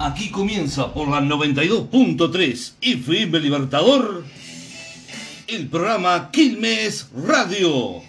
Aquí comienza por la 92.3 FM Libertador el programa Quilmes Radio.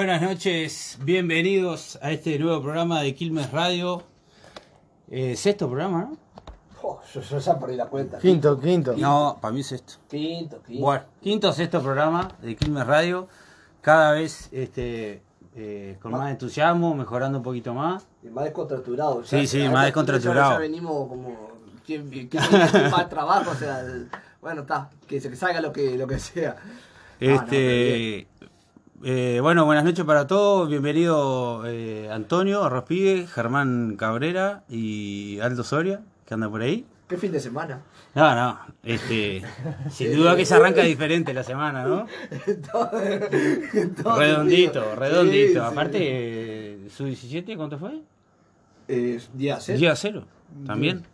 Buenas noches, bienvenidos a este nuevo programa de Quilmes Radio. Eh, sexto programa, ¿no? Oh, yo, yo ya perdí la cuenta. Quinto, quinto. No, para mí sexto. Quinto, quinto. Bueno, quinto o sexto programa de Quilmes Radio. Cada vez este, eh, con más entusiasmo, mejorando un poquito más. Y más descontracturado. Sí, sí, ya- más ya- descontracturado. Ya, venimos como. ¿Quién, quién, quién más trabajo? O sea, el- bueno, está. Que se que salga lo que, lo que sea. Ah, no, Este, eh, bueno, buenas noches para todos. Bienvenido eh, Antonio Arrospide, Germán Cabrera y Aldo Soria, que anda por ahí. ¿Qué fin de semana? No, no, este, sin duda que se arranca diferente la semana, ¿no? Todo- todo redondito, sentido. redondito. Sí, sí. Aparte, eh, su 17, ¿cuánto fue? Eh, día a cero. Día cero, también.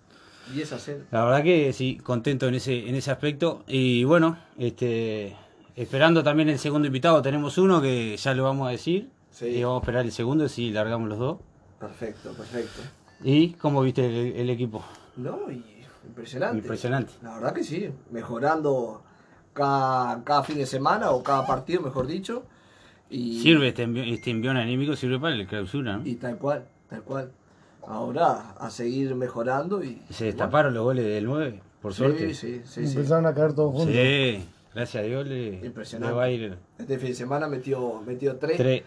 10 a 0. La verdad que sí, contento en ese, en ese aspecto. Y bueno, este, esperando también el segundo invitado. Tenemos uno que ya lo vamos a decir. Sí. Y vamos a esperar el segundo si largamos los dos. Perfecto, perfecto. ¿Y cómo viste el, el equipo? No, y impresionante. Impresionante. La verdad que sí, mejorando cada, cada fin de semana o cada partido, mejor dicho. Y, Sirve este, envi- este envión anímico, sirve para el clausura, ¿no? Y tal cual, tal cual. Ahora a seguir mejorando y. Se destaparon los goles del 9, por Sí, suerte. sí, sí, sí. Empezaron a caer todos juntos. Sí, gracias a Dios le, Impresionante. le va a ir Este fin de semana metió, metió tres, tres.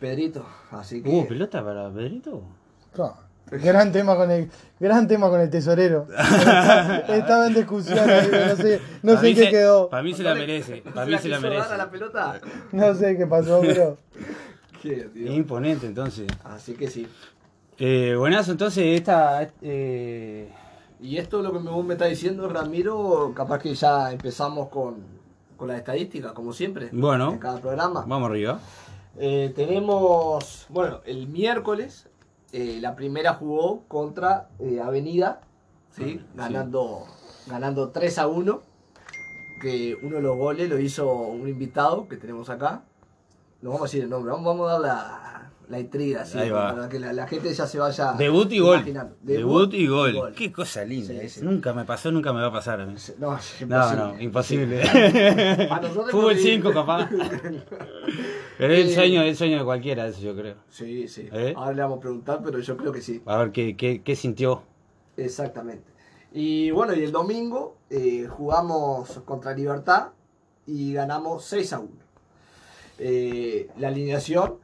Pedrito, así que. ¿Hubo pelota para Pedrito? Claro. Gran tema con el gran tema con el tesorero. Estaba en discusión, no sé, no qué se- quedó. Para mí se la merece. Para mí se la merece. a la pelota. No sé qué pasó, pero Qué, tío. Imponente, entonces. Así que sí. Eh, buenazo, entonces, esta. Eh, Y esto es lo que vos me está diciendo, Ramiro, capaz que ya empezamos con, con las estadísticas, como siempre. Bueno. En cada programa. vamos arriba. Eh, tenemos, bueno, el miércoles eh, la primera jugó contra eh, Avenida, ¿sí? ganando, ganando 3 a 1. Que uno de los goles lo hizo un invitado que tenemos acá. No vamos a decir el nombre, vamos, vamos a dar la, la intriga, ¿sí? Para que la, la gente ya se vaya. Debut y gol. Debut, y gol. Qué cosa linda. Sí. Nunca me pasó, nunca me va a pasar a mí. No, es No, imposible. no, imposible. Fútbol porque- 5, capaz. Pero es el Eh, sueño, el sueño de cualquiera, eso yo creo. Sí, sí. ¿Eh? Ahora le vamos a preguntar, pero yo creo que sí. A ver qué, qué, qué sintió. Exactamente. Y bueno, y el domingo eh, jugamos contra Libertad y ganamos 6 a 1. Eh, la alineación,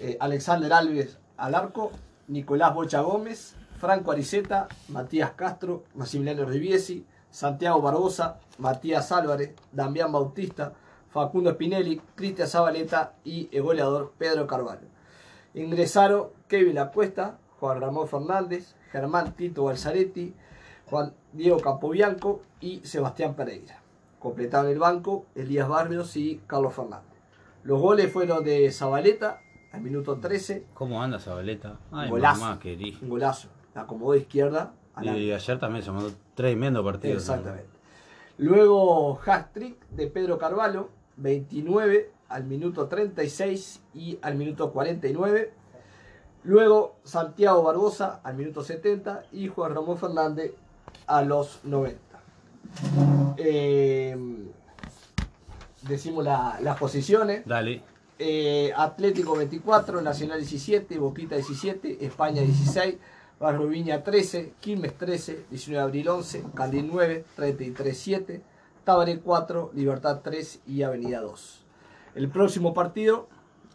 eh, Alexander Alves al arco, Nicolás Bocha Gómez, Franco Ariceta, Matías Castro, Maximiliano Riviesi, Santiago Barbosa, Matías Álvarez, Damián Bautista, Facundo Spinelli, Cristian Zabaleta y el goleador Pedro Carvalho. Ingresaron Kevin Acuesta, Juan Ramón Fernández, Germán Tito Balzaretti, Juan Diego Campobianco y Sebastián Pereira. Completaron el banco Elías Barrios y Carlos Fernández. Los goles fueron de Zabaleta al minuto 13, ¿Cómo anda Zabaleta? Ay, Golazo. mamá, querí. un golazo. La acomodó de izquierda al arco. Y ayer también se mandó tremendo partido. Exactamente. Luego hat-trick de Pedro Carvalho, 29 al minuto 36 y al minuto 49. Luego Santiago Barbosa al minuto 70 y Juan Ramón Fernández a los 90. Eh, decimos la- las posiciones. Dale. Eh, Atlético 24, Nacional 17, Boquita 17, España 16, Barrio Viña 13, Quilmes 13, 19 de abril 11, Candil 9, 33 7, Tabaré 4, Libertad 3 y Avenida 2. El próximo partido,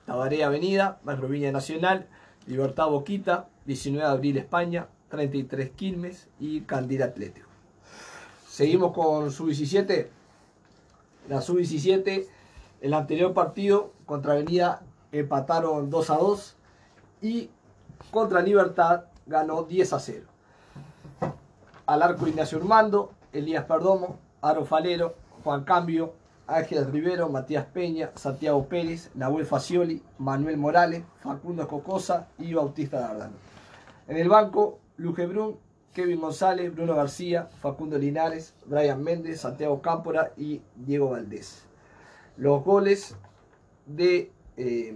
Tabaré Avenida, Barrio Viña Nacional, Libertad Boquita, 19 de abril España, 33 Quilmes y Candil Atlético. Seguimos con su 17. La sub-17, el anterior partido contra Avenida empataron 2 a 2 y contra Libertad ganó 10 a 0. Al arco Ignacio Urmando, Elías Perdomo, Aro Falero, Juan Cambio, Ángel Rivero, Matías Peña, Santiago Pérez, Nahuel Facioli, Manuel Morales, Facundo Cocosa y Bautista Dardano. En el banco, Luque Brun, Kevin González, Bruno García, Facundo Linares, Brian Méndez, Santiago Cámpora y Diego Valdés. Los goles de eh,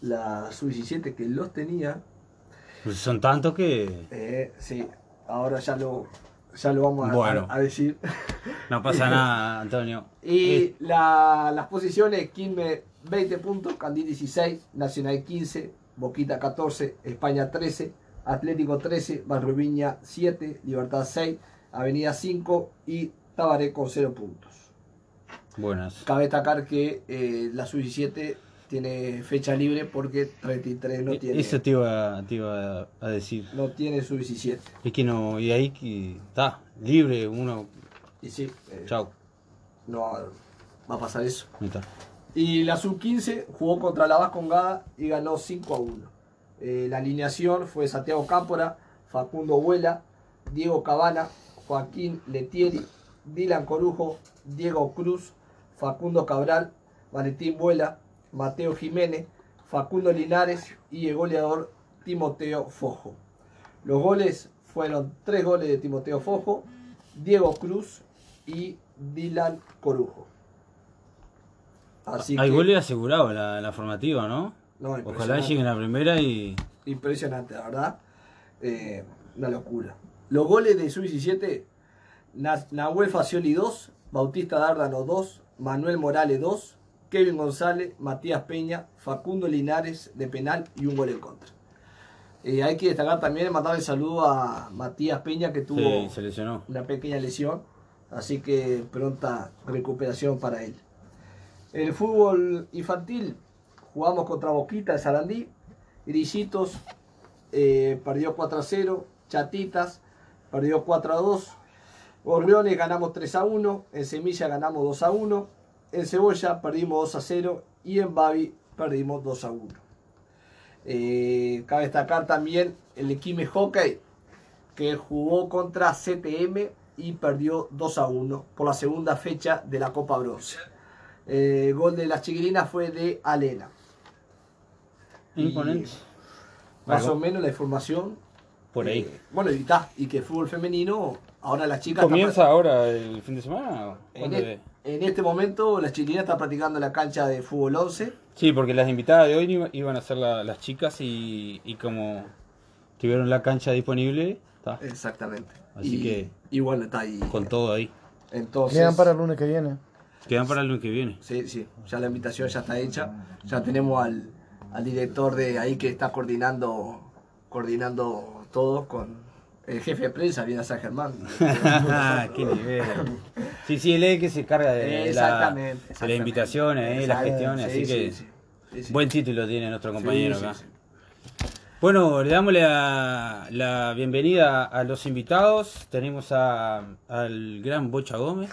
la sub-17 que los tenía, Pues son tantos que eh, sí, ahora ya lo, ya lo vamos a, Bueno. a- a decir. no pasa nada, Antonio. Y la- las posiciones, Quilmes 20 puntos, Candil 16, Nacional 15, Boquita 14, España 13, Atlético 13, Barrio Viña 7, Libertad 6, Avenida 5 y Tabaré con 0 puntos. Buenas. Cabe destacar que eh, la sub-17 tiene fecha libre porque 33 no tiene, Eso te iba, te iba a decir. no tiene sub-17. Es que no, y ahí que está, libre, uno, Y sí, eh, chau, no va a pasar eso. Y la sub-15 jugó contra la Vascongada y ganó 5 a 1. Eh, la alineación fue Santiago Cámpora, Facundo Vuela, Diego Cabana, Joaquín Letieri, Dylan Corujo, Diego Cruz, Facundo Cabral, Valentín Vuela, Mateo Jiménez, Facundo Linares y el goleador Timoteo Fojo. Los goles fueron tres goles de Timoteo Fojo, Diego Cruz y Dylan Corujo. Así Hay que- goles asegurados en la, la formativa, ¿no? no, Ojalá lleguen la primera y. Impresionante, la verdad. Eh, una locura. Los goles de Sub-17, Na- Nahuel Facioli 2, Bautista Dárdano 2, Manuel Morales 2, Kevin González, Matías Peña, Facundo Linares de penal y un gol en contra. Eh, hay que destacar también, mandar el saludo a Matías Peña que tuvo Sí, se lesionó. una pequeña lesión, así que pronta recuperación para él. En el fútbol infantil jugamos contra Boquita de Sarandí, Grillitos eh, perdió 4 a 0, Chatitas perdió 4 a 2, Gorriones ganamos 3 a 1, en Semilla ganamos 2 a 1, en Cebolla perdimos 2 a 0 y en Bavi perdimos 2 a 1. Eh, cabe destacar también el Equime Hockey que jugó contra CTM y perdió 2 a 1 por la segunda fecha de la Copa Bronce. Eh, El gol de las chiquilinas fue de Alena. Y Imponente. Más Algo o menos la información. Por ahí. eh, bueno, y está. Y que el fútbol femenino, ahora las chicas. ¿Comienza ahora el fin de semana? En, e- es? en este momento las chiquilinas están practicando en la cancha de fútbol 11. Sí, porque las invitadas de hoy iba- iban a ser la- las chicas y, y como tuvieron la cancha disponible, está, Exactamente. Así y, que- Y bueno, está ahí. con todo ahí. Entonces. Quedan para el lunes que viene. Quedan para el lunes que viene. Sí, sí, ya la invitación ya está hecha. Ya tenemos al, al director de ahí que está coordinando coordinando todo con el jefe de prensa, viene a San Germán. ¡Qué nivel! Sí, sí, él es el que se carga de, la, Exactamente, de las invitaciones, eh, las gestiones, sí, así sí, que sí, sí, sí. buen título tiene nuestro compañero acá. sí. Bueno, le damos la, la bienvenida a los invitados. Tenemos a- al gran Bocha Gómez.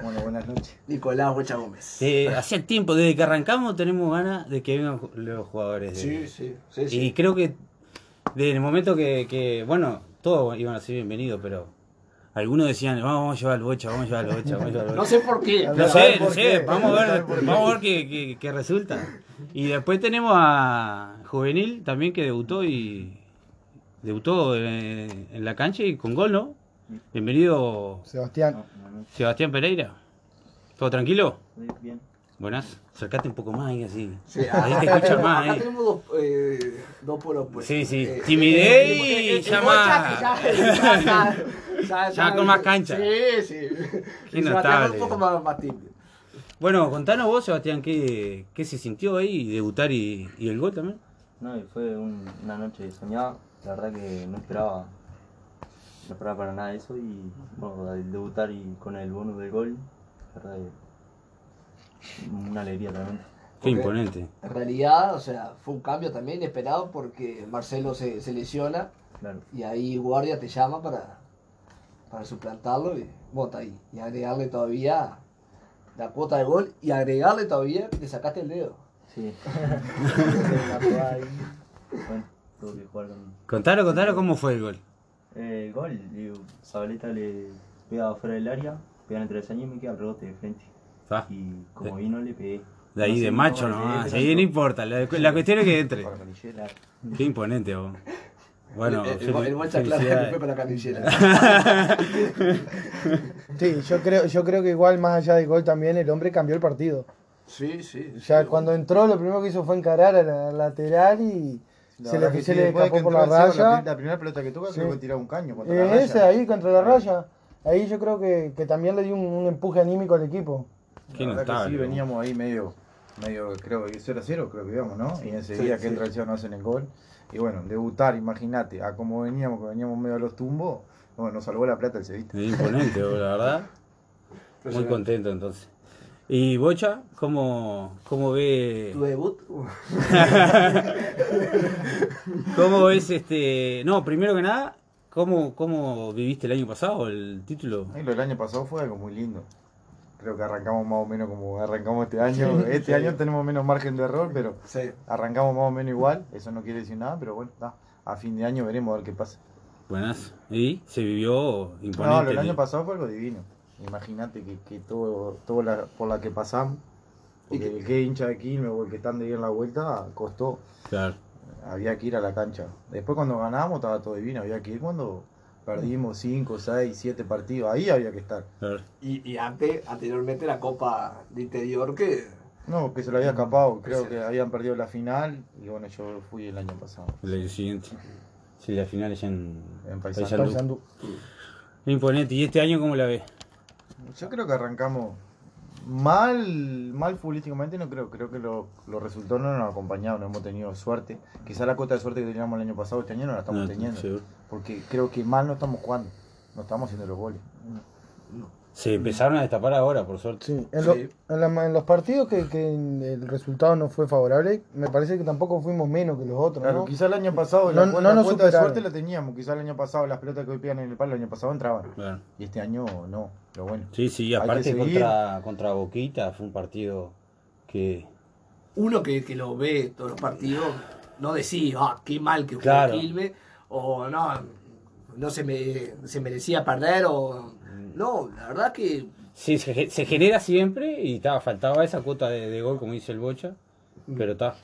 Bueno, buenas noches. Nicolás Huecha Gómez. Eh, hacía tiempo, desde que arrancamos, tenemos ganas de que vengan los jugadores. de- Sí, sí, sí, sí. Y creo que desde el momento que, que, bueno, todos iban a ser bienvenidos, pero algunos decían, vamos, vamos a llevar al Bocha, vamos a llevar al Bocha, vamos a llevar al No sé por qué. No sé, no sé, vamos a ver, vamos a ver qué, qué- qué resulta. Y después tenemos a Juvenil también que debutó y debutó en, en la cancha y con gol, ¿no? Bienvenido Sebastián. Sebastián Pereira. ¿Todo tranquilo? Bien. Buenas. Acercate un poco más ahí así. Sí, Ahí te tenemos- más. Acá ahí. tenemos dos, eh, dos polos pues. Sí, sí. Eh, Timidez eh, y eh, eh, ya ya- ya- ya- ya- Ya con más cancha. Sí, sí. Qué notable. Un poco más, más tímido. Bueno, contanos vos, Sebastián, qué, qué se sintió ahí, debutar y, y el gol también. No, y fue un- una noche soñada, la verdad que no esperaba, no esperaba para nada eso y bueno, al debutar y con el bonus del gol, la verdad que una alegría realmente. Qué imponente. En realidad, o sea, fue un cambio también inesperado porque Marcelo se, se lesiona Claro. y ahí Guardia te llama para, para suplantarlo y bota ahí. Y agregarle todavía la cuota de gol y agregarle todavía que te sacaste el dedo. Sí. Bueno, tuve que jugar con Contanos, contanos cómo fue el gol. Eh, el gol. Digo, Zabaleta le pega fuera del área, pega entre años y me queda el rebote de frente. Y como vino le pegué. de ahí No de macho nomás, ahí no importa, la, la cuestión es que entre. Qué imponente vos. Bueno, el, el, el Bocha claro que fue para la canillera. Sí, yo creo, yo creo que igual más allá del gol también el hombre cambió el partido. sí, sí. Ya sí. cuando entró lo primero que hizo fue encarar a la lateral y La se le, que se sí, escapó por la raya. La, primera pelota que toca Sí. creo que tira un caño contra la Eh, raya. ese ahí contra la raya. Ahí yo creo que, que también le dio un, un empuje anímico al equipo. Qué La verdad que notable. sí, veníamos ahí medio, medio creo que 0 a 0, creo que íbamos, ¿no? Y enseguida Sí, que sí. entra el Seba nos hacen el gol. Y bueno, debutar, imagínate, a cómo veníamos, que veníamos medio a los tumbos, bueno, nos salvó la plata el. Es imponente, la verdad. Muy contento entonces. ¿Y Bocha? ¿Cómo, cómo ve? Tu debut. ¿Cómo ves este.? No, primero que nada, ¿cómo, cómo viviste el año pasado el título? Del año pasado fue algo muy lindo. Creo que arrancamos más o menos como arrancamos este año. Este año tenemos menos margen de error, pero Sí. arrancamos más o menos igual. Eso no quiere decir nada, pero bueno, está. A fin de año veremos a ver qué pasa. Buenas. Y se vivió imponente. No, lo del año pasado fue algo divino. Imagínate que, que todo, todo la, por la que pasamos, porque que- el que hincha de Quilmes o el que están de ir en la vuelta, costó. Claro. Había que ir a la cancha. Después cuando ganamos estaba todo divino. Había que ir cuando perdimos 5, 6, 7 partidos. Ahí había que estar. Y, y antes, anteriormente la Copa de Interior que No, que se lo había escapado. Creo que habían perdido la final. Y bueno, yo fui el año pasado. El año siguiente. Sí, la final es en, En. Paysandú. Imponente. ¿Y este año cómo la ves? Yo creo que arrancamos mal, mal futbolísticamente, no creo. Creo que lo- los resultados no nos han acompañado, no hemos tenido suerte. Quizá la cuota de suerte que teníamos el año pasado, este año no la estamos No, teniendo. Porque creo que mal no estamos jugando, no estamos haciendo los goles. Se empezaron a destapar ahora, por suerte. Sí, en, lo- Sí. en la- en los partidos que, que el resultado no fue favorable, me parece que tampoco fuimos menos que los otros, Claro, ¿no? quizá el año pasado No- la, no la nos cuota de suerte la teníamos, quizá el año pasado las pelotas que hoy pegan en el palo el año pasado entraban. Claro. Y este año no, pero bueno. Sí, sí, aparte contra, contra Boquita fue un partido que. uno que, que lo ve todos los partidos, no decís, ah, qué mal que jugó Claro. O no, no se, me, se merecía perder, o no, la verdad que Sí, se, ge- se genera siempre y ta, faltaba esa cuota de, de gol, como dice el Bocha. Pero está.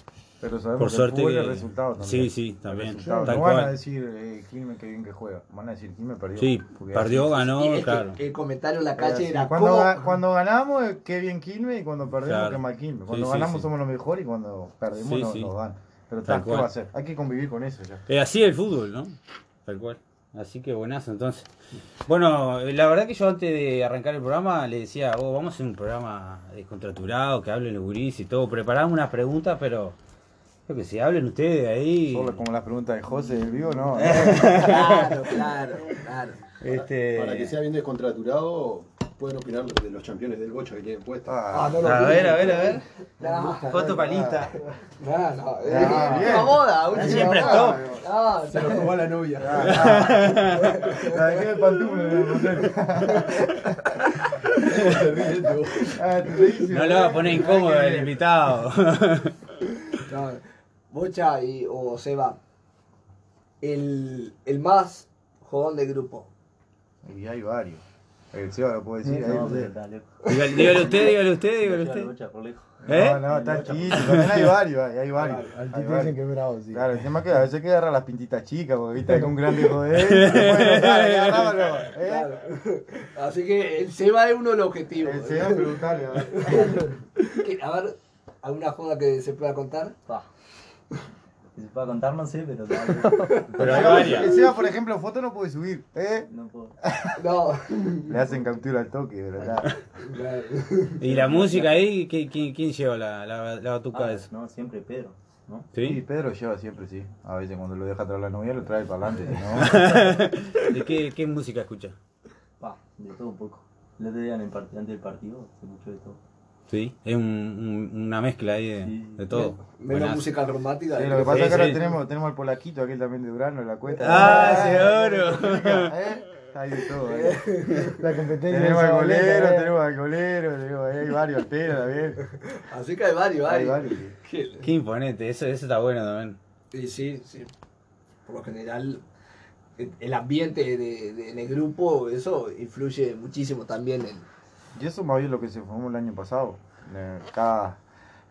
Pero sabemos Por que suerte el que- resultado también. Sí, sí, también. no van a decir eh, Quilmes que bien que juega, van a decir Quilmes perdió. Sí, perdió, así- ganó, claro. el comentario en la calle era cuando, cuando ganamos, eh, qué bien Quilmes, y cuando perdemos, Claro. qué mal Quilmes. Cuando Sí, ganamos sí. somos los mejores y cuando perdemos Sí, nos, sí. nos dan. Pero Tal tal, ¿qué va a hacer? Hay que convivir con eso ya. Es así el fútbol, ¿no? Tal cual. Así que buenazo, entonces. Bueno, eh, la verdad que yo antes de arrancar el programa le decía, oh, vamos a hacer un programa descontraturado, que hablen los gurís y todo. Preparamos unas preguntas, pero yo que sé, hablen ustedes ahí. Solo como las preguntas de José del vivo, no. Claro, claro, claro. Este... Para que sea bien descontraturado, pueden opinar de los campeones del bocha que tienen puesta. Ah, Ah, no A ver, a ver, a ver. No, Foto palista. no, no, eh, Ah, Siempre boda. stop. No, se lo robó la novia. La dejé de pantufla No lo va a poner incómodo el invitado. Bocha y, o Seba, el, el más jodón del grupo. Y hay varios. El Seba lo puede decir. No, ahí, usted. Dígale, dígale usted, dígale usted, dígale usted. ¿Eh? No, no, está chiquito. También hay varios, hay, hay varios. Al hay Tito dicen varios. que es bravo, sí. Claro, el tema que a veces hay que agarrar las pintitas chicas, porque viste que un grande hijo de él. Bueno, dale, ¿eh? Claro. Así que el Seba es uno de los objetivos. El Seba, preguntale, a ver. A ver, ¿alguna joda que se pueda contar? Pa. Si se puede contar, no sé, pero. Pero hay varias. Seba, por ejemplo, foto no puede subir. ¿eh? No puedo. No. Le hacen captura al toque, ¿verdad? ¿Y la música ahí? ¿Quién, quién, lleva la, la, la batuca Ah, de eso? no, siempre Pedro, ¿no? Sí, ¿Sí? Pedro lleva siempre, sí. A veces cuando lo deja traer la novia lo trae para adelante. ¿no? ¿De qué, qué música escucha? Pa, de todo un poco. El otro día en el part- antes del partido se escuchó de todo. Sí, es un- un- una mezcla ahí de, Sí. de todo. Menos Buenazo. música romántica. Sí, lo que pasa Sí, es que ahora sí. tenemos, tenemos al Polaquito, aquel también de Durano, en la cuenta. Ah, seguro. ¿Eh? Hay de todo. ¿eh? La competencia Tenemos de al golero, eh. tenemos al golero, tenemos, hay varios alteros también. Así que hay varios, Hay hay. varios. sí. Qué imponente, eso, eso está bueno también. Y sí, sí. Por lo general, el- el ambiente de, de- en el grupo, eso influye muchísimo también en. Y eso más bien lo que se formó el año pasado. Eh, Cada,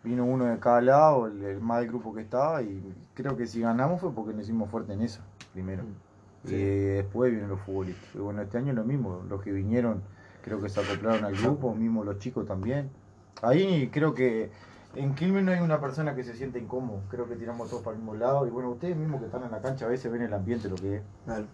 vino uno de cada lado, el, el más del grupo que estaba, y creo que si ganamos fue porque nos hicimos fuerte en eso, primero. Sí. Y después vienen los futbolistas. Y bueno, este año lo mismo, los que vinieron creo que se acoplaron al grupo, mismo los chicos también. Ahí creo que en Quilmes no hay una persona que se siente incómodo, creo que tiramos todos para el mismo lado, y bueno, ustedes mismos que están en la cancha a veces ven el ambiente, lo que es. Claro.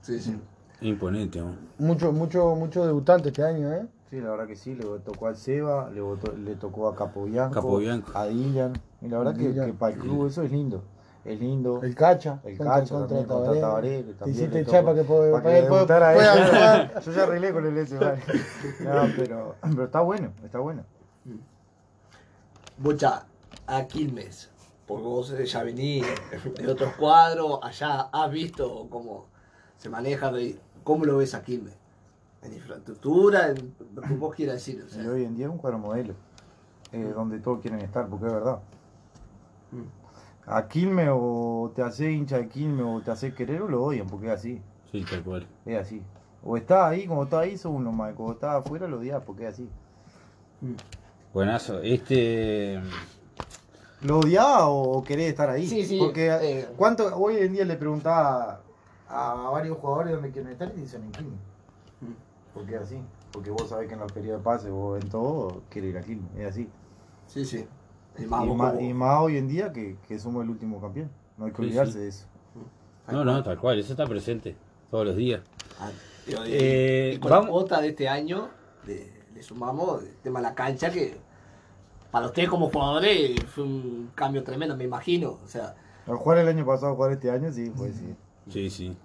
Sí, sí. Imponente, ¿no? Mucho, mucho, mucho debutante este año, ¿eh? Sí, la verdad que sí, le tocó al Seba, le, votó- le tocó a Capobianco, Capobianco. a Dylan. Y la verdad que, Dylan. que para el club eso es lindo. Es lindo. El Cacha. El Cacha contra también, contra Tabaré. Tabaré, que hiciste chapa que puede, para que pueda jugar. Yo ya arreglé con el ese, vale. No, pero, pero está bueno, está bueno. Bocha, a Quilmes, porque vos ya venís de otros cuadros, allá has visto cómo se maneja, ¿cómo lo ves a Quilmes? En infraestructura, en lo que vos quieras decir. o sea. Y hoy en día es un cuadro modelo, eh, donde todos quieren estar, porque es verdad. Mm. A Quilmes o te hace hincha de Quilmes o te hace querer o lo odian, porque es así. Sí, tal cual. Es así. O está ahí, como está ahí, sos uno más. Cuando está afuera, lo odias, porque es así. Buenazo. Este. ¿Lo odiás o querés estar ahí? Sí, sí, Porque eh. ¿cuánto, hoy en día le preguntaba a, a varios jugadores dónde quieren estar y dicen en Quilmes. Mm. Porque es así. Porque vos sabés que en los periodos de pase o en todo, quiere ir a Quilmes. Es así. Sí, sí. Y más, vos más, como- y más hoy en día que, que somos el último campeón. No hay que olvidarse sí. de eso. No, no, tal cual, eso está presente todos los días. Ah, Eh, y con vamos- la cuota de este año le, le sumamos el tema de la cancha que para ustedes como jugadores fue un cambio tremendo, me imagino. O sea, Al jugar el año pasado, jugar este año, sí, pues sí. Sí, sí.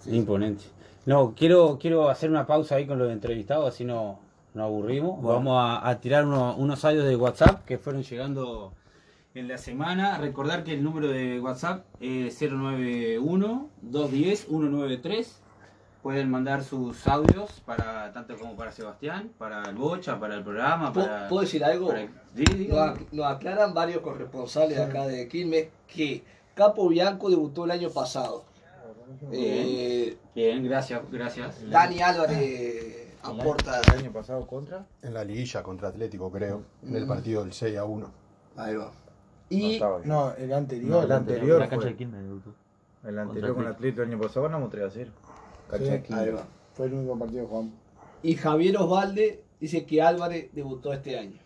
sí, Imponente. No, quiero, quiero hacer una pausa ahí con los entrevistados, así no, no aburrimos. Bueno. Vamos a, a tirar uno- unos audios de WhatsApp que fueron llegando en la semana. Recordar que el número de WhatsApp es 091-210-193. Pueden mandar sus audios para tanto como para Sebastián, para el Bocha, para el programa, ¿Puedo- para... ¿Puedo decir algo? para- Sí, Nos, ac- nos aclaran varios corresponsales acá de Quilmes que Capo Bianco debutó el año pasado. Eh, Bien, gracias, gracias. Dani Álvarez aporta. El año pasado contra. En la liguilla contra Atlético, creo. En el partido del 6 a 1. Ahí va. No Y el anterior. No, el anterior. La cancha fue. de Quilmes debutó. El anterior con Atlético el año pasado ganamos 3 a 0. Cancha Sí. de Quilmes. ahí va. Fue el único partido que jugamos. Y Javier Osvalde dice que Álvarez debutó este año,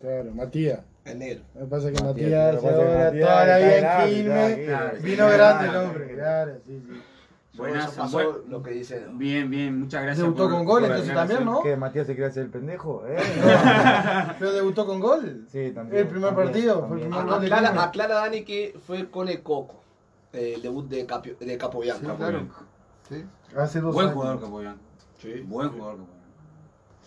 Claro, Matías. En negro. Lo que pasa es que Matías, Matías, que que ahora Matías toda la vida en Quilmes, vino grande el hombre, claro, sí, sí. Buenas, pasó buen- lo que dice. Bien, bien, muchas gracias. Debutó por- con gol, entonces también, ¿no? ¿Qué? ¿Matías se quiere hacer el pendejo? ¿Eh? Pero debutó con gol. Sí, también. El primer también, partido, fue el también. primer gol de Aclara, Dani que fue con el Coco, eh, el debut de, Capio, de Capobianco. Sí, claro. Bianco. Sí, Hace dos Buen años. jugador Capobianco. sí, Buen jugador Capobianco.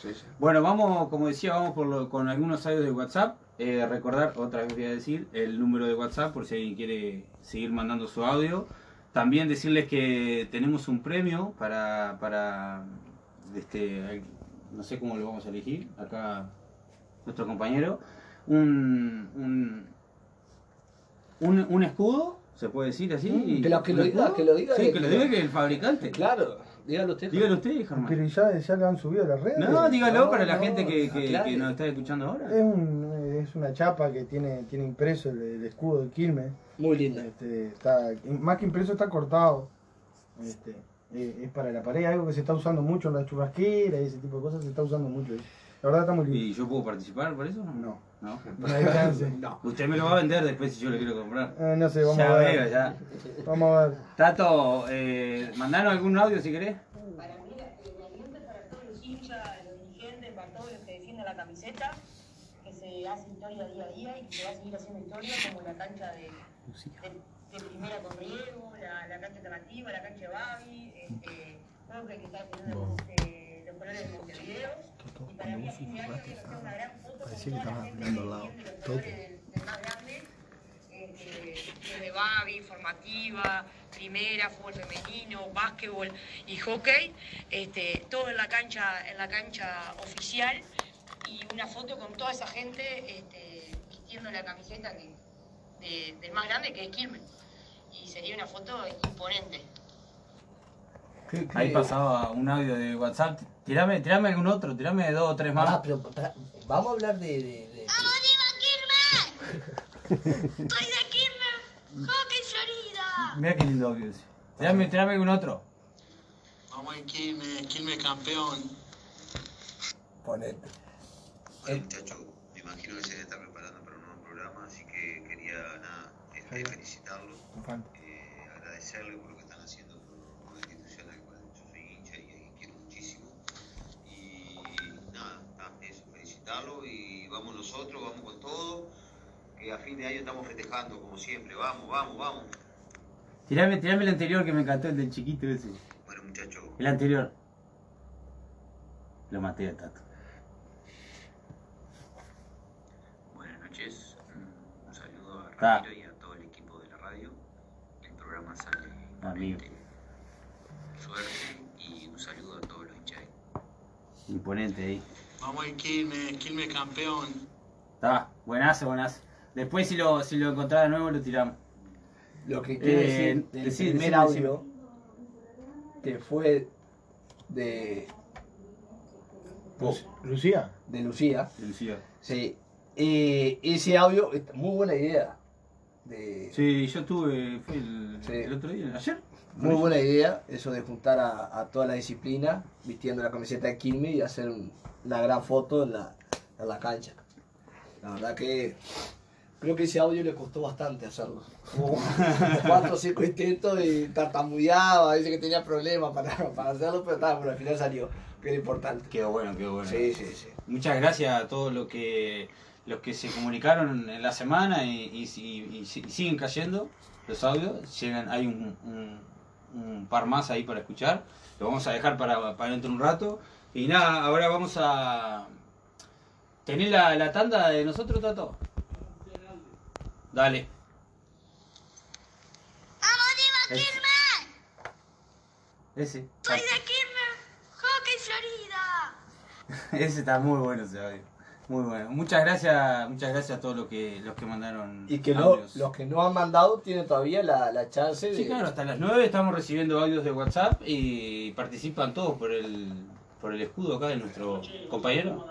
Sí, sí. Bueno, vamos, como decía, vamos por lo- con algunos audios de WhatsApp. Eh, recordar, otra vez voy a decir, el número de WhatsApp por si alguien quiere seguir mandando su audio. También decirles que tenemos un premio para, para este, no sé cómo lo vamos a elegir, acá nuestro compañero. Un, un, un, un escudo, se puede decir así. Mm, que lo- que ¿Un lo diga, que lo diga Sí, que lo diga que el fabricante. Claro, dígalo usted. Dígalo usted, Germán. Pero ya, ya lo han subido a las redes. No, dígalo No, para la no, gente que, que, aclare. que nos está escuchando ahora. Es, un, es una chapa que tiene, tiene impreso el, el escudo de Quilmes. Muy linda. Este, está, más que impreso está cortado. Este, eh, es para la pared, algo que se está usando mucho en la churrasquera y ese tipo de cosas se está usando mucho. La verdad está muy lindo. ¿Y yo puedo participar por eso? No. ¿No? No hay chance. No. Usted me lo va a vender después si yo lo quiero comprar. Eh, no sé, vamos ya a ver. veo, ya. Vamos a ver. Tato, eh, mandanos algún audio si querés. Para mí, el ambiente es para todos los hinchas, los dirigentes, para todos los que defienden la camiseta, que se hace historia día a día y que se va a seguir haciendo historia, como la cancha de, de, de primera con Diego, la, la cancha alternativa, la cancha de Babi, este, creo que que está defendiendo este, los colores de Montevideo. Y para mí, a fin de año, quiero hacer una gran foto con toda la gente que defiende los colores del, del más grande desde Babi, formativa, primera, fútbol femenino, básquetbol y hockey, este, todo en la cancha, en la cancha oficial y una foto con toda esa gente este, vistiendo la camiseta de- del más grande que es Quilmes. Y sería una foto imponente. ¿Qué- qué- Ahí pasaba un audio de WhatsApp. Tirame, tirame algún otro, tirame dos o tres más. pero, pará, vamos a hablar de. de, de- ¡Soy de Quilmes! ¡Hockey Florida! Mira qué lindo audio ese. Tirame, tirame algún otro. Vamos en Quilmes, Quilmes campeón. Ponete. Bueno, muchachos, me imagino que se debe estar preparando para un nuevo programa, así que quería nada, este, felicitarlos, eh, agradecerles por lo que están haciendo por, por la institución a la cual yo soy hincha y, y quiero muchísimo. Y nada, nada, y vamos nosotros, vamos con todo, que a fin de año estamos festejando como siempre, vamos, vamos, vamos. Tirame, tirame el anterior que me encantó, el del chiquito ese. Bueno, muchachos, El anterior. Lo maté a Tato. buenas noches, Mm, un saludo a Ta. Ramiro y a todo el equipo de la radio. El programa sale Amigo. Suerte y un saludo a todos los hinchas. Imponente ahí. Vamos en Quilmes, Quilmes campeón. Está, buenazo, buenazo. Después si lo, si lo encontrás de nuevo lo tiramos. Lo que quiero Eh, decir del decí- primer audio que fue de. Lucía. de Lucía. Lucía. Sí. Eh, ese audio, muy buena idea. De, Sí, yo tuve, fue el, Sí. el otro día, ayer. Muy buena idea, eso de juntar a, a toda la disciplina vistiendo la camiseta de Quilmes y hacer un- una gran foto en la, en la cancha. La verdad que creo que ese audio le costó bastante hacerlo. Como cuatro o cinco intentos y tartamudeaba, dice que tenía problemas para, para hacerlo, pero bueno, al final salió, que era importante. Quedó bueno, quedó bueno. Sí, sí, sí. Muchas gracias a todos los que los que se comunicaron en la semana y, y si- y si- siguen cayendo los audios. Llegan, hay un, un- un par más ahí para escuchar. Lo vamos a dejar para, para dentro de un rato. Y nada, ahora vamos a tener la, la tanda de nosotros, Tato. Dale. ¡Vamos, Ese. Ese. ¡Soy de Quilmes! ¡Hockey Florida! Ese está muy bueno audio. Muy bueno. Muchas gracias, muchas gracias a todos los que los que mandaron Y que no, los que no han mandado tienen todavía la, la chance de... Sí, claro, hasta las 9 estamos recibiendo audios de WhatsApp y participan todos por el por el escudo acá de nuestro compañero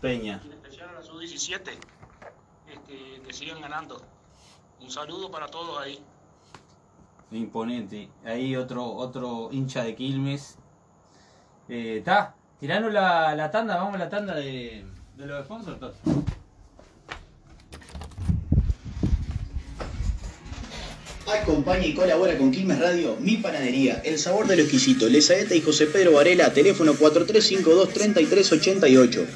Peña. En especial a la sub-17, este, que sigan ganando. Un saludo para todos ahí. Imponente. Ahí otro otro hincha de Quilmes. Está, tiranos la, la tanda, vamos a la tanda de, de los sponsors. Acompaña y colabora con Quilmes Radio, Mi Panadería, El Sabor de lo Exquisito, Lesaeta y José Pedro Varela, teléfono 4352-3388.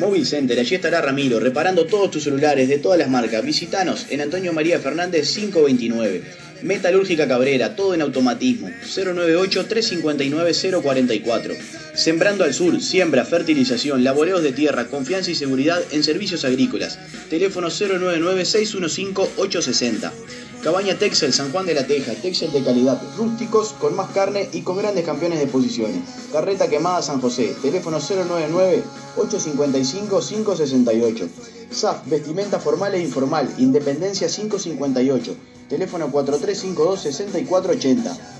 Móvil Center, allí estará Ramiro, reparando todos tus celulares de todas las marcas. Visitanos en Antonio María Fernández 529. Metalúrgica Cabrera, todo en automatismo, 098-359-044. Sembrando al Sur, siembra, fertilización, laboreos de tierra, confianza y seguridad en servicios agrícolas. Teléfono 099-615-860. Cabaña Texel San Juan de la Teja, Texel de calidad, rústicos, con más carne y con grandes campeones de posiciones. Carreta Quemada San José, teléfono 099-855-568. SAF, vestimenta formal e informal, Independencia 558, teléfono 4352-6480.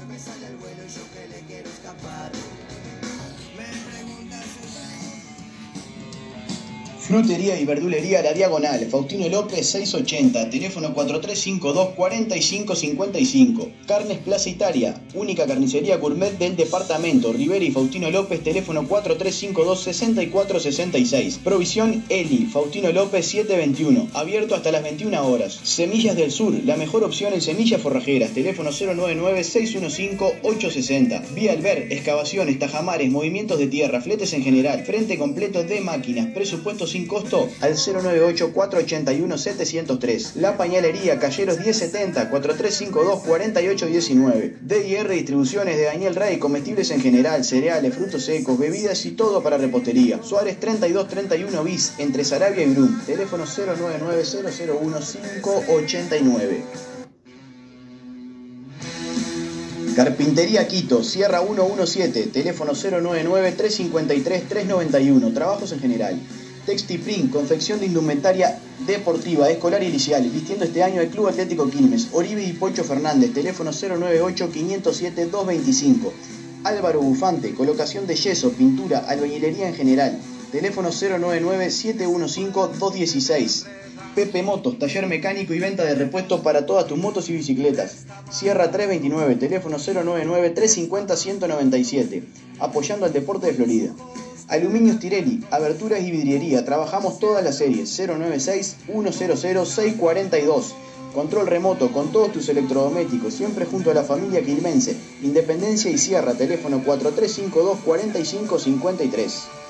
Frutería y verdulería La Diagonal, Faustino López 680, teléfono 4352-4555. Carnes Plaza Italia, única carnicería gourmet del departamento. Rivera y Faustino López, teléfono 4352-6466. Provisión Eli, Faustino López 721, abierto hasta las 21 horas. Semillas del Sur, la mejor opción en semillas forrajeras, teléfono 099-615-860. Vía Alber, excavaciones, tajamares, movimientos de tierra, fletes en general, frente completo de máquinas, presupuesto sin costo al 098-481-703. La Pañalería, Calleros 1070, 4352-4819. DIR Distribuciones de Daniel Rey, comestibles en general, cereales, frutos secos, bebidas y todo para repostería. Suárez 3231 bis, entre Sarabia y Brum. Teléfono 099-001-589. Carpintería Quito, Sierra 117, teléfono 099-353-391, trabajos en general. Textiprint, confección de indumentaria deportiva, escolar y licial, vistiendo este año el Club Atlético Quilmes, Oribe y Pocho Fernández, teléfono 098-507-225. Álvaro Bufante, colocación de yeso, pintura, albañilería en general, teléfono 099-715-216. Pepe Motos, taller mecánico y venta de repuestos para todas tus motos y bicicletas. Sierra 329, teléfono 099-350-197. Apoyando al deporte de Florida. Aluminios Tirelli, aberturas y vidriería. Trabajamos todas las series. 096-100-642. Control remoto con todos tus electrodomésticos, siempre junto a la familia quilmense. Independencia y Sierra, teléfono 4352-4553.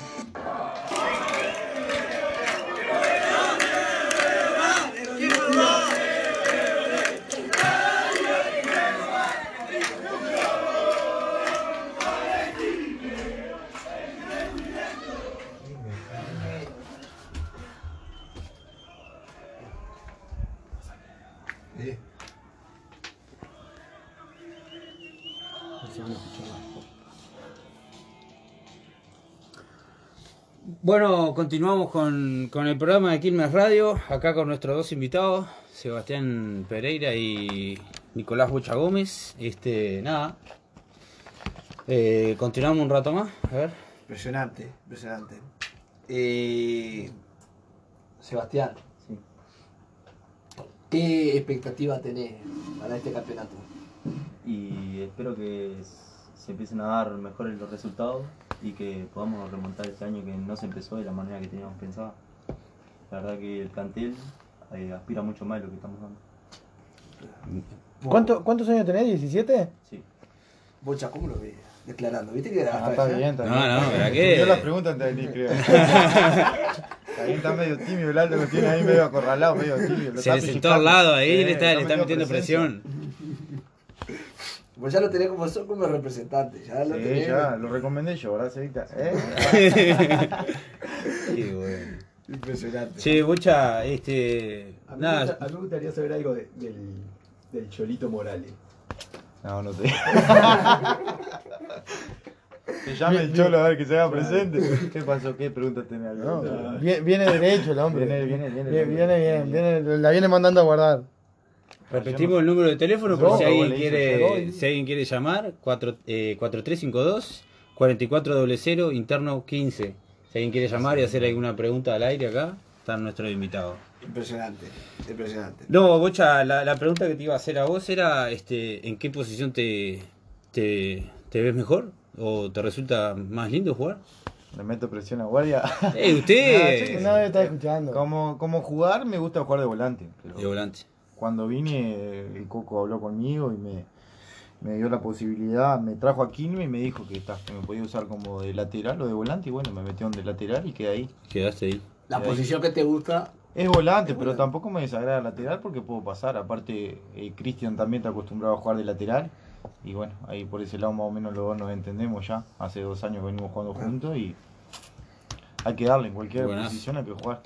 Bueno, continuamos con, con el programa de Quilmes Radio, acá con nuestros dos invitados, Sebastián Pereira y Nicolás Bocha Gómez. Este, nada. Eh, continuamos un rato más, a ver. Impresionante, impresionante. Eh, Sebastián, ¿qué expectativa tenés para este campeonato? y espero que se empiecen a dar mejores los resultados y que podamos remontar este año que no se empezó de la manera que teníamos pensado. La verdad que el plantel eh, aspira mucho más de lo que estamos dando. ¿Cuánto- ¿Cuántos años tenés? ¿17? Sí. Bocha, ¿cómo lo ves? Declarando, ¿viste que Ah, está bien, está No, bien. no, ¿verdad qué? Yo las preguntas antes de venir, creo. Está bien, está medio tímido, el alto me tiene ahí medio acorralado, medio tímido. lo Se está le sentó al lado ahí, Sí, le está, le está metiendo presión. Pues ya lo tenés como, son como representante, ya lo Sí, tenés. ya, lo recomendé yo, ¿verdad, Cevita? ¿Eh? Qué bueno. Impresionante. Che, Bocha, este. A mí, me Nada, gusta- a mí me gustaría saber algo de- del, del Cholito Morales. No, no sé. Que llame el cholo a ver que se haga presente. ¿Qué pasó? ¿Qué preguntas tenés? No, viene derecho el hombre. Viene, viene, viene. Viene, viene, viene, viene- la viene mandando a guardar. Repetimos el número de teléfono por si alguien quiere, si alguien quiere llamar. cuatro- eh, 4352 4400 interno 15. Si alguien quiere llamar y hacer alguna pregunta al aire acá, están nuestros invitados. Impresionante, impresionante. No, Bocha, la, la pregunta que te iba a hacer a vos era este, ¿en qué posición te, te, te ves mejor? ¿O te resulta más lindo jugar? Le meto presión a guardia. Eh, usted- No, sí, No escuchando. Como, como jugar, me gusta jugar de volante. pero De volante. Cuando vine, el Coco habló conmigo y me, me dio la posibilidad, me trajo a Quilmes y me dijo que, está, que me podía usar como de lateral o de volante. Y bueno, me metieron de lateral y quedé ahí. Quedaste ahí. La Quedé ahí. posición que te gusta, Es volante, pero tampoco me desagrada lateral porque puedo pasar. Aparte, eh, Cristian también está acostumbrado a jugar de lateral. Y bueno, ahí por ese lado más o menos los dos nos entendemos ya. Hace dos años venimos jugando juntos y hay que darle en cualquier posición hay que jugar.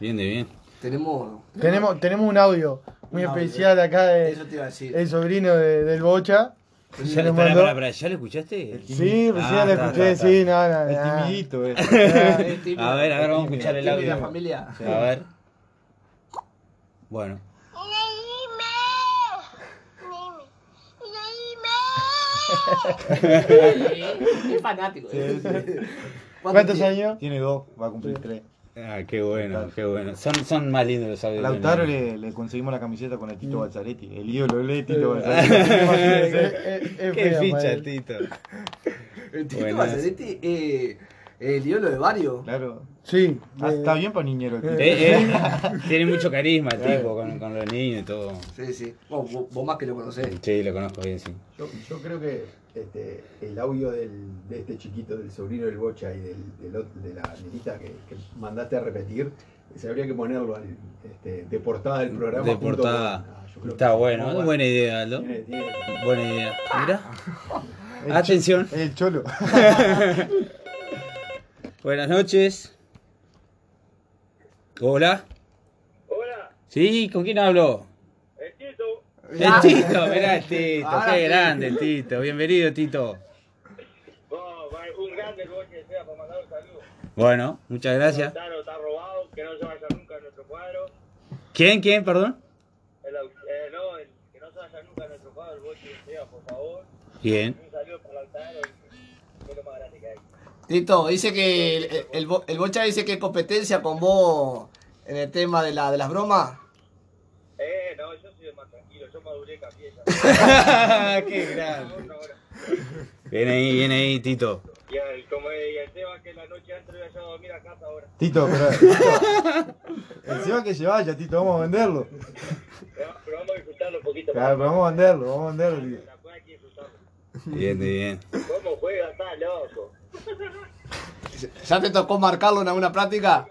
Bien de bien. tenemos. Tenemos, tenemos un audio muy especial acá de Eso te iba a decir. el sobrino de- del Bocha. ¿ya lo escuchaste? Sí, recién Ah, la está, escuché, está, sí, no, no. No. timidito, eh. A ver, a ver, vamos a escuchar el audio. familia. A ver. Bueno. Es fanático. Sí, sí. ¿Cuánto ¿Cuántos años? Tiene dos, va a cumplir tres. Ah, qué bueno, qué bueno. Son, son más lindos los audios. Lautaro le, le conseguimos la camiseta con el Tito Balzaretti, el ídolo de Tito Balzaretti. Qué ficha, Tito. El Tito Buenas. Balzaretti, eh, el ídolo de varios. Claro. Sí. Ah, está bien para niñero el Tito. Eh, eh, tiene mucho carisma el tipo con, con los niños y todo. Sí, sí. Vos, vos- vos más que lo conocés. Sí, lo conozco bien, sí. Yo, yo creo que este, el audio del, de este chiquito, del sobrino del Bocha y del, del de la nenita que, que mandaste a repetir, se habría que ponerlo al, este, de portada del programa. De portada. con- ah, yo creo Está que- bueno, muy buena idea. Tiene- tiene- Buena idea. Mira. El Atención. cho- El cholo. Buenas noches. Hola. Hola, Sí, ¿con quién hablo? El Tito. El Tito, mirá el Tito, Ahora qué sí. grande el Tito. Bienvenido, Tito. Un grande el que sea para mandar un saludo. Bueno, muchas gracias. Lautaro está robado, que no se vaya nunca a nuestro cuadro. ¿Quién, quién, perdón? El, au- eh, no, el, que no se vaya nunca a nuestro cuadro, el Boche sea, por favor. Bien. Un saludo para Lautaro, que es lo más grande que hay. Tito, dice que el, el, el Bo- el Bocha dice que hay competencia con vos en el tema de, la, de las bromas. Eh, no, yo yo maduré, cambié ya. qué grande. Viene ahí, viene ahí, Tito. Y el, como y el Seba que la noche antes lo había a dormir a casa ahora. Tito, pero. Tito, el Seba que se vaya, Tito, vamos a venderlo. Pero, pero vamos a disfrutarlo un poquito Claro, pero vamos a venderlo, vamos a venderlo, que disfrutarlo. Bien, bien. ¿Cómo juega? Está loco. ¿Ya te tocó marcarlo en alguna práctica?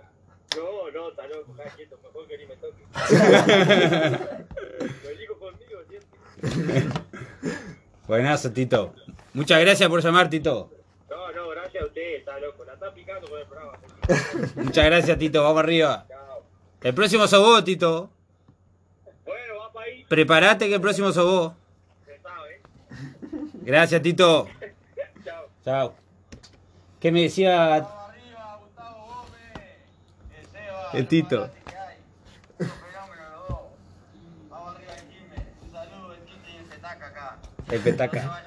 No, no, está loco, está quieto, mejor que ni me toque. Lo elijo conmigo siempre. Buenazo, Tito. Muchas gracias por llamar, Tito. No, no, gracias a usted, está loco. La está picando con el programa. Muchas gracias, Tito. Vamos arriba. Chao. El próximo sos vos, Tito. Bueno, va para ahí, Prepárate que el próximo sos vos. se sabe. Gracias, Tito. Chao. Chao. ¿Qué me decía el Tito? El petaca.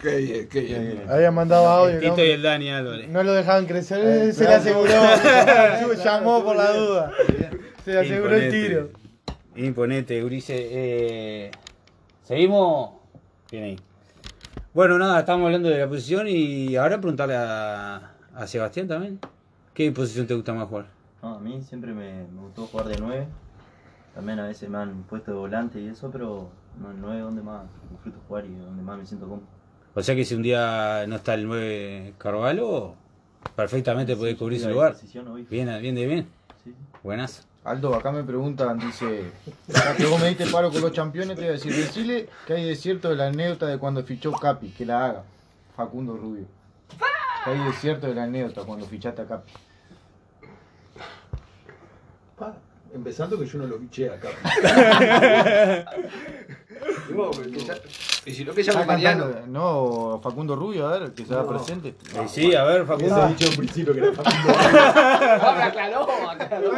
Qué bien, qué bien. Había mandado audio. El Tito ¿no? y el Dani Álvarez. No lo dejaban crecer, él se le aseguró. Llamó por la duda. Se le aseguró el tiro. Imponente, Urice. Eh, ¿Seguimos? Bien ahí. Bueno, nada, estamos hablando de la posición y ahora preguntarle a, a Sebastián también. ¿Qué posición te gusta más jugar? No, a mí siempre me, me gustó jugar de 9. También a veces me han puesto de volante y eso, pero no, el 9 es donde más disfruto jugar y donde más me siento cómodo. O sea que si un día no está el 9 Carvalho, perfectamente podés cubrir ese a lugar. Bien, bien de bien. Sí, sí. Buenas. Aldo, acá me preguntan, dice, ya que vos me diste paro con los campeones, te voy a decir, decirle que hay desierto de la anécdota de cuando fichó Capi, que la haga. Facundo Rubio. Que hay desierto de la anécdota cuando fichaste a Capi. Pa, empezando que yo no lo biché acá. No, que ya- Y si no que llame Está Mariano. No, Facundo Rubio, a ver, que se haga No. presente. Eh, sí, a ver, Facundo. Hubiese dicho al principio que era Facundo. Ah, me aclaró, aclaró.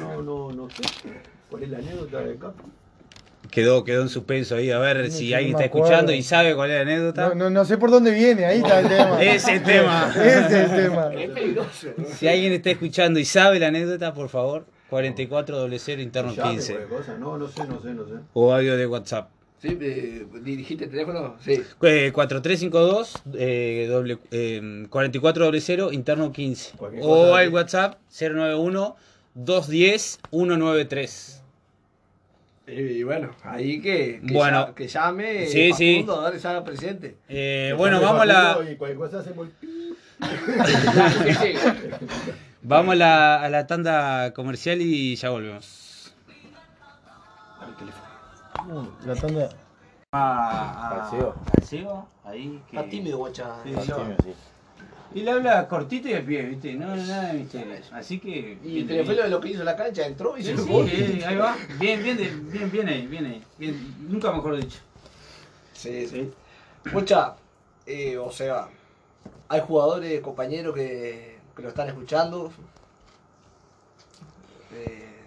No, no, no sé. ¿Cuál es la anécdota de Capi? Quedó, quedó en suspenso ahí, a ver No si alguien está escuchando y sabe cuál es la anécdota. No, no, no sé por dónde viene, ahí está el tema. Ese es el tema. Ese es el tema. Es peligroso. Si alguien está escuchando y sabe la anécdota, por favor, 4400 interno Llame, 15. cualquier cosa. No, no sé, no sé, no sé. O audio de WhatsApp. ¿Sí? eh, ¿Dirigiste el teléfono? Sí. Eh, 4352 eh, doble, eh, 4400 interno 15. Cualquier O al sí. WhatsApp 091 210 193. Y bueno, ahí que, que, Bueno. ya- que llame Sí, sí. Facundo, dale, llame al presidente. Eh, bueno, vamos a la, Y cualquier cosa hacemos el. Sí, sí. Vamos a la, a la tanda comercial y ya volvemos. La tanda. A, Al CEO. al CEO, ahí. que- Está tímido, guacha. Sí, Está sí. tímido, sí. Y le habla cortito y de pie, ¿viste? No, nada de misterio. Así que. Y bien, Triunfelo de lo que hizo la cancha, entró y Sí, se sí, fue. eh, ahí va. Bien, bien, de- bien, bien ahí, bien ahí. Bien, nunca mejor dicho. Sí, sí. Mucha, eh, o sea, hay jugadores, compañeros que, que lo están escuchando. Eh,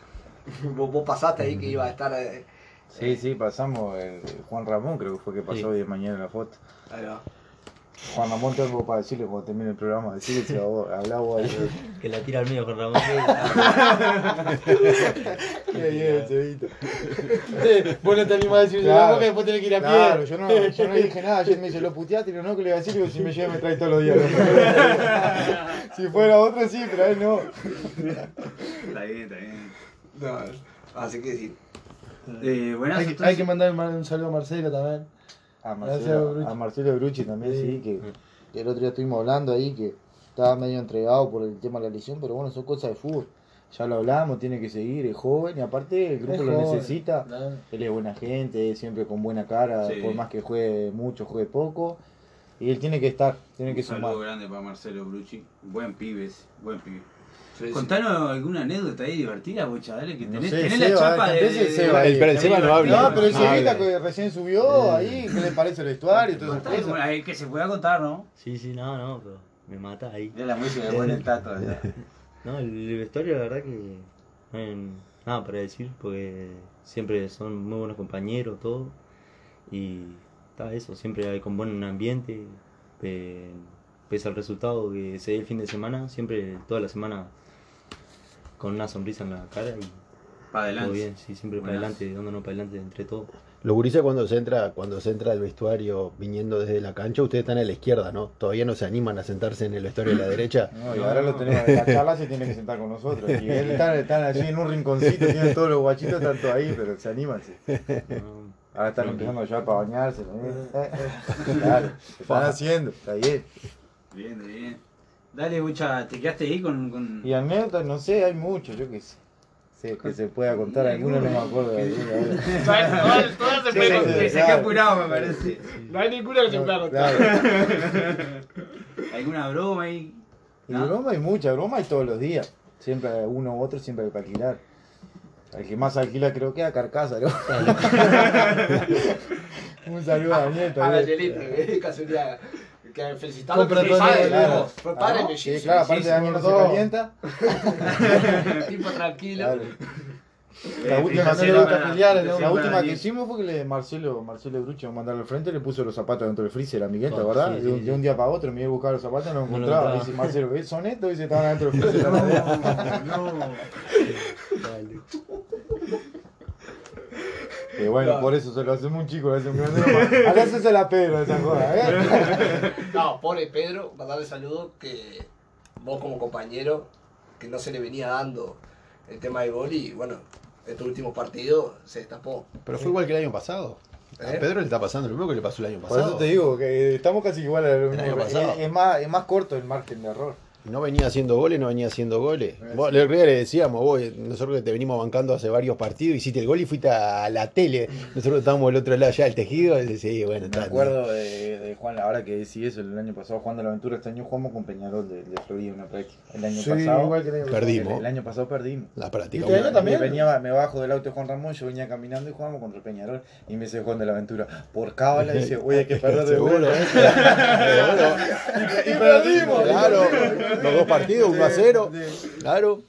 vos, vos pasaste ahí que iba a estar. eh, Sí, sí, pasamos. el Juan Ramón creo que fue que pasó Sí. hoy de mañana en la foto. ahí va. Juan Ramón tengo para decirle cuando termine el programa, decirle si vos, hablá vos ahí. Que la tira al medio con Ramón. Qué bien, Cevita. Eh, Vos no te animás a decir Claro. porque después tenés que ir a pie. Claro, yo no, yo no dije nada, ayer me dice, lo puteaste, y no, que le iba a decir, digo, si me lleva me trae todos los días. si fuera otro sí, pero a él no. Está bien, está bien. No, así que sí. Eh, buenas, Hay, hay que mandar un saludo a Marcelo también. A Marcelo, Bruchi. a Marcelo Bruchi también, Sí. sí, que, que el otro día estuvimos hablando ahí, que estaba medio entregado por el tema de la lesión, pero bueno, son cosas de fútbol. Ya lo hablamos, tiene que seguir, es joven y aparte el grupo Es lo joven, necesita. claro. Él es buena gente, siempre con buena cara, Sí. por más que juegue mucho, juegue poco. Y él tiene que estar, tiene que Un saludo sumar. grande para Marcelo Brucci. Buen pibe ese, buen pibe. Sí, sí. Contanos alguna anécdota ahí divertida, bocha, dale, que No tenés, sé, tenés Seba, la chapa que de... de- de- ahí. pero el Seba no habla. No, pero el No habla. que recién subió ahí, ¿qué le parece el vestuario eh, que se pueda contar, ¿no? Sí, sí, no, no, pero me mata ahí. De la música de buen el tato. No, el, vestuario, la verdad que no hay nada para decir, porque siempre son muy buenos compañeros, todo. Y está eso, siempre hay con buen ambiente. pe- pese al resultado que se dé el fin de semana, siempre, toda la semana, con una sonrisa en la cara y Pa' adelante. todo bien, sí, siempre para adelante, dándonos para adelante entre todos. Los gurises cuando se entra, cuando se entra al vestuario viniendo desde la cancha, ustedes están a la izquierda, ¿no? Todavía no se animan a sentarse en el vestuario de la derecha. No, y ahora lo tenemos en la charla, se tiene que sentar con nosotros. Y él está, están allí en un rinconcito, tienen todos los guachitos, están todos ahí, pero se animan. Ahora están empezando ya para bañarse. ¿no? Eh, eh. Claro, se están haciendo, está bien. Bien, bien. Dale, bocha, te quedaste ahí con... con... Y anécdotas, no sé, hay muchos, yo qué sé. Sí, que se pueda contar, algunos no me acuerdo de alguna. Todas, todas se pueden contar. saqué apurado, me parece. No hay ninguna que se pueda contar. Claro. ¿Alguna broma ahí? Y broma hay mucha, broma hay todos los días. Siempre uno u otro, siempre hay que alquilar. El que más alquila creo que es a Carcasa, ¿no? Un saludo a Daniel A. Danielito, que casualidad. Que felicitando Compra que todo padre, Claro. ¿no? Fue padre Ah, de Sí, claro, aparte sí, Daniel no se calienta. Tipo tranquilo. Claro. Eh, La última, no pelear, ¿no? La que hicimos fue que le Marcelo, Marcelo Brucho mandarlo al frente le puso los zapatos dentro del freezer a Miguel, ¿te Oh, acordás? sí, de, un, sí, de un sí. día para otro, Miguel buscaba los zapatos, no los No lo encontraba. encontraba. Dice Marcelo, ¿eh? ¿son estos? Dice, estaban dentro del freezer. la verdad. dale. Que bueno, por eso se lo hacemos un chico, lo hacemos un grande. Acá se la Pedro esa joda, ¿eh? No, pobre Pedro, mandarle saludo que vos como compañero, que no se le venía dando el tema del gol y bueno, este último partido se destapó. Pero fue igual que el año pasado. A ¿Eh? Pedro le está pasando lo mismo que le pasó el año Por pasado. eso te digo que estamos casi igual a lo El mismo. año Es, pasado. es más, es más corto el margen de error. No venía haciendo goles, no venía haciendo goles. Vos, sí. el otro día le decíamos, vos, nosotros que te venimos bancando hace varios partidos, hiciste el gol y fuiste a la tele. Nosotros estábamos del otro lado ya del tejido. y sí, bueno, Me está. acuerdo de, de Juan, ahora que decís eso, el año pasado jugando la aventura, este año jugamos con Peñarol de, de Florida una práctica. El año Sí, pasado igual que el año pasado. Perdimos. El, el año pasado perdimos. La práctica. ¿Y este año también? Venía, me bajo del auto de Juan Ramón, yo venía caminando y jugamos contra el Peñarol. Y me dice Juan de la Aventura, por cábala, dice, oye, hay que perder de Seguro. Seguro. y perdimos. Claro, los dos partidos, 1 a 0. Claro.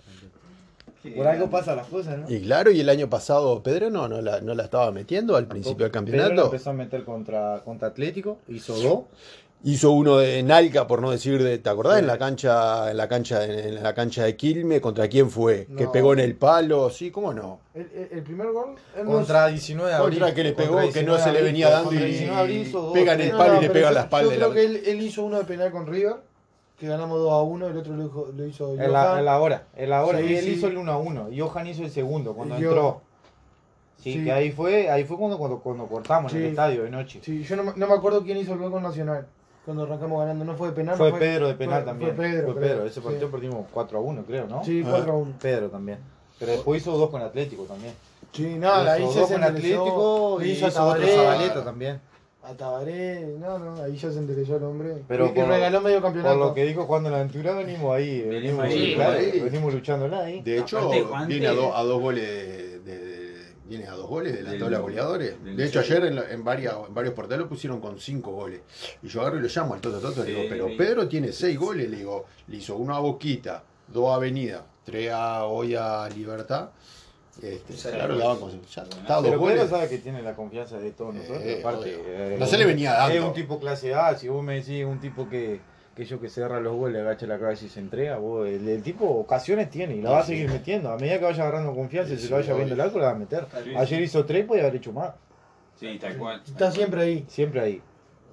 Por algo pasa las cosas, ¿no? Y claro, y el año pasado Pedro no, no, la, no la estaba metiendo al principio del Pedro la campeonato. empezó a meter contra, contra Atlético, hizo dos. Hizo uno de Nalca, por no decir de, ¿te acordás? Sí. En la cancha, en la cancha, en la cancha de Quilme, ¿contra quién fue? Que No. pegó en el palo, sí, ¿cómo no? El, el- el primer gol. Contra 19 de abril. Contra que le pegó, que no 19 se le venía dando y 19 de abril hizo dos, pega en el palo y No, le pega yo- la espalda. Yo de creo la- que él, él hizo uno de penal con River, que ganamos 2 a 1, el otro lo hizo, lo hizo En la, Johan. en la hora, en la hora. Sí, y él sí. hizo el 1 a 1 y Johan hizo el segundo cuando yo- entró. Sí, Sí. que ahí fue, ahí fue cuando, cuando, cuando cortamos en el estadio de noche. Sí, yo no, me- no me acuerdo quién hizo el gol con Nacional. Cuando arrancamos ganando, no fue de penal. Fue no Pedro de penal fue- también. Fue Pedro. Fue. Pedro. Ese partido Sí. perdimos 4 a 1, creo, ¿no? Sí, Ah. 4 a 1. Pedro también. Pero después hizo dos con Atlético también. Sí, nada, ahí hizo dos se con Atlético y hizo hizo otro Zabaleta también. A Tabaré, no, no, ahí ya se enderezó el hombre. Pero por, regaló medio por campeonato. lo que dijo cuando la aventura venimos ahí, venimos, ahí, claro, ahí. venimos luchando ahí. De hecho, Aparte, Juan viene a, te- do- a dos goles de, de- viene a dos goles de la Del- tabla de goleadores. del De hecho, ayer en, la- en, varias, en varios portales lo pusieron con cinco goles. Y yo agarro y lo llamo al Toto Toto y le digo, Sí, pero sí. Pedro tiene seis goles. Le digo, le hizo uno a Boquita, dos a Avenida, tres a hoy a Libertad. Este, claro, la banco. Ya dos Pero. Pedro sabe que tiene la confianza de todos nosotros. Eh, aparte, eh, No se le venía dando. Es un tipo clase A. Si vos me decís un tipo que, que yo que cerra los goles, agacha la cabeza y se entrega, vos, el, el tipo ocasiones tiene y la va a Sí. seguir metiendo. A medida que vaya agarrando confianza y se lo vaya viendo el arco, la va a meter. Sí, Ayer hizo tres y podía haber hecho más. Sí, tal cual. Está siempre ahí. Siempre ahí.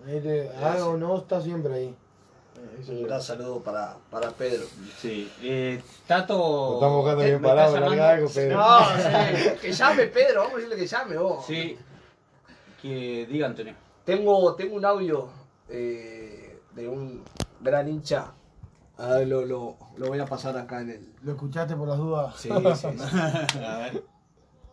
Eh, haga o no, está siempre ahí. Un gran saludo para, para Pedro. Sí. Eh, Tato. Lo estamos buscando ¿Me bien parado, larga algo, Pedro. No, sí, que llame Pedro, vamos a decirle que llame vos. Sí. Que diga Antonio. Tengo, tengo un audio eh, de un gran hincha. A ver, lo, lo, lo voy a pasar acá en el. ¿Lo escuchaste por las dudas? Sí, sí, sí. A ver.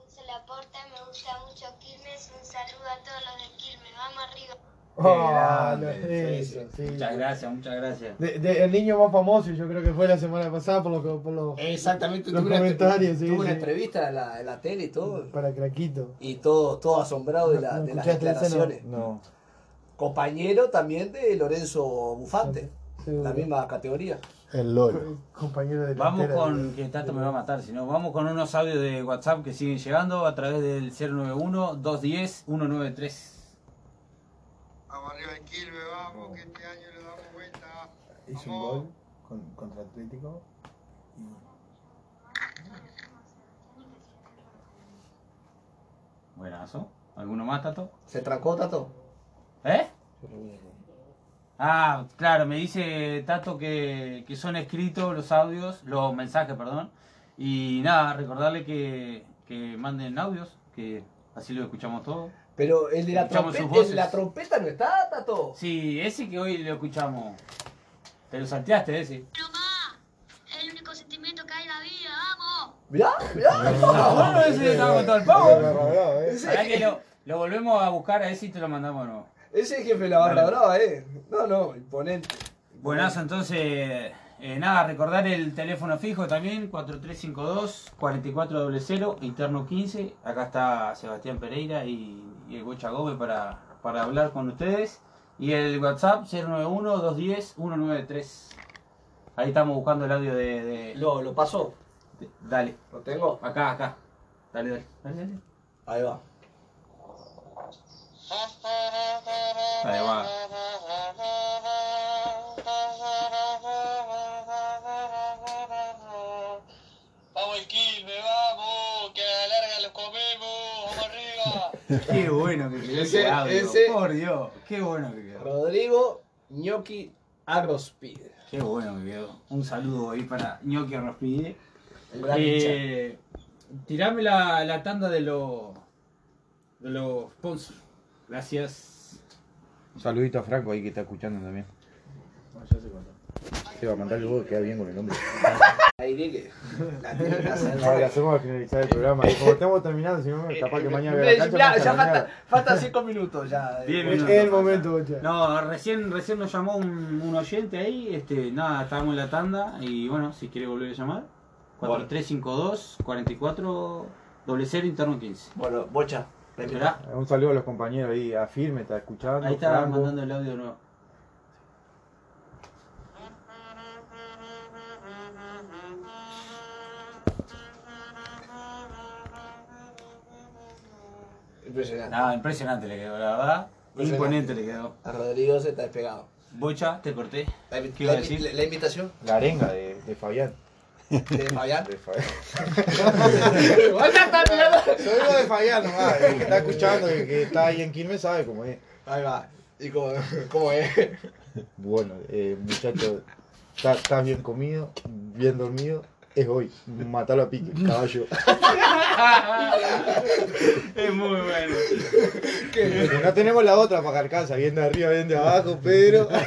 Se la porta, me gusta mucho Quilmes. Un saludo a todos los de Quilmes. Vamos arriba. Sí. Muchas gracias, muchas gracias. De- de- el niño más famoso, yo creo que fue la semana pasada por, lo que, por los, Exactamente, los tuve una, comentarios. Sí, tuve una sí. entrevista en la, en la tele y todo. Para Craquito. Y todo, todo asombrado de, la- ¿No de las no? declaraciones. No. Compañero también de Lorenzo Bufante, la misma categoría. El LOL. Compañero de Vamos con, de- que Tato me va a matar, si no, vamos con unos audios de WhatsApp que siguen llegando a través del 091-210-193. Vamos arriba el vamos, que este año le damos vuelta. Hizo un gol con- contra Atlético. Buenazo. ¿Alguno más, Tato? ¿Se trancó, Tato? ¿Eh? Ah, claro, me dice Tato que, que son escritos los audios, los mensajes, perdón. Y nada, recordarle que, que manden audios, que así lo escuchamos todos. Pero el de la trompeta, el de la trompeta no está, Tato. Sí, ese que hoy lo escuchamos. Te lo salteaste, ese. Es el único sentimiento que hay en la vida. ¡Vamos! Mirá, mirá. Ah, bueno, ese estaba con todo el pavo. Ese- Pará que lo, lo volvemos a buscar a ese y te lo mandamos de nuevo. Ese es el jefe de la barra brava, eh. No, no, imponente. Buenazo, entonces, eh, nada, recordar el teléfono fijo también, 4352-4400, interno 15. Acá está Sebastián Pereira y, y el Gocha Gómez para, para hablar con ustedes. Y el WhatsApp 091-210-193. Ahí estamos buscando el audio de... de- Lo, lo pasó. de- dale, Lo tengo. acá, acá. Dale, dale. dale, dale. Ahí va. Ahí va. Qué bueno que quedó ese, Ese- audio. ese- Por Dios, qué bueno que quedó. Rodrigo Ñoqui Agrospid. Qué bueno que quedó. Un saludo ahí para Ñoqui Rospide. Un gran Eh, tirame la, la tanda de los de los sponsors. Gracias. Un saludito a Franco ahí que está escuchando también. Se va a mandar el vos, queda bien con el nombre. Ahí que la tiene que hacer. Ahora hacemos a finalizar el programa. Y como estamos terminando, si no, capaz que mañana vea la cancha. Ya, ya falta, faltan 5 minutos ya. Diez Eh, minutos. Es el momento, Bocha. No, recién, recién nos llamó un, un oyente ahí. Este, nada, estábamos en la tanda. Y bueno, si quiere volver a llamar. 4352 44 00 interno 15. Bueno, Bocha. Un saludo a los compañeros ahí, a Firme, está escuchando. ahí está Franco. mandando el audio nuevo. Impresionante. Nada, impresionante le quedó, la verdad. Imponente le quedó. A Rodrigo se está despegado. Bocha, te corté. La, ¿Qué iba a la invi- decir? la- la invitación La arenga de, de Fabián. de Fabián. De Fabián. ¡Oye, está! Soy lo de Fabián nomás, el que está escuchando, el que está ahí en Quilmes sabe cómo es. Ahí va. ¿Y cómo, cómo es? Bueno, eh, muchacho, está- estás bien comido, bien dormido, es hoy. Matalo a pique, caballo. es muy bueno. Porque no tenemos la otra para carcasa, bien de arriba, bien de abajo, pero.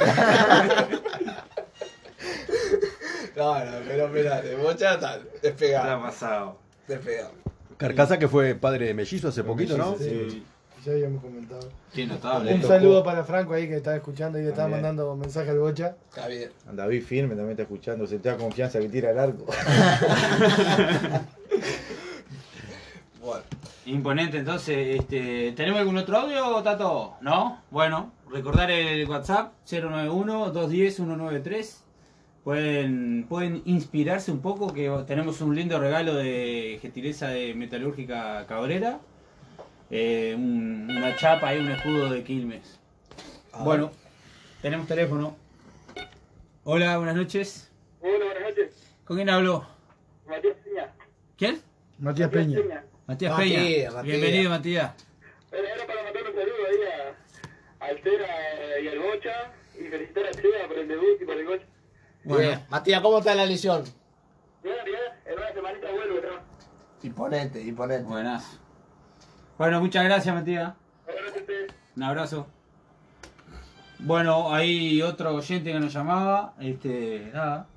No, no, pero espérate, Bocha está despegado. pasado. Despegado. Carcasa que fue padre de mellizo hace poquito, ¿no? Sí. Ya habíamos comentado. Qué notable. Un saludo para Franco ahí que está escuchando y está También. mandando mensaje al Bocha. Está bien. David Firme también está escuchando, se te da confianza que tira el arco. Bueno. Imponente, entonces, este, ¿tenemos algún otro audio, Tato? ¿No? Bueno, recordar el WhatsApp 091-210-193 Pueden, pueden inspirarse un poco, que tenemos un lindo regalo de gentileza de Metalúrgica Cabrera. Eh, un- una chapa y un escudo de Quilmes. Ah. Bueno, tenemos teléfono. Hola, buenas noches. Hola, buenas noches. ¿Con quién hablo? Matías Piña. ¿Quién? Matías Peña. Matías Matías, Peña. Matías. Bienvenido, Matías. Era, para mandar un saludo ahí a, a Altera y al Bocha y felicitar a Chea por el debut y por el gol. Bien. Matías, ¿cómo está la lesión? Bien, bien, en una semanita vuelvo otra vez. Imponente, imponente. Buenas. Bueno, muchas gracias, Matías. Un abrazo. Bueno, hay otro oyente que nos llamaba. Este, nada.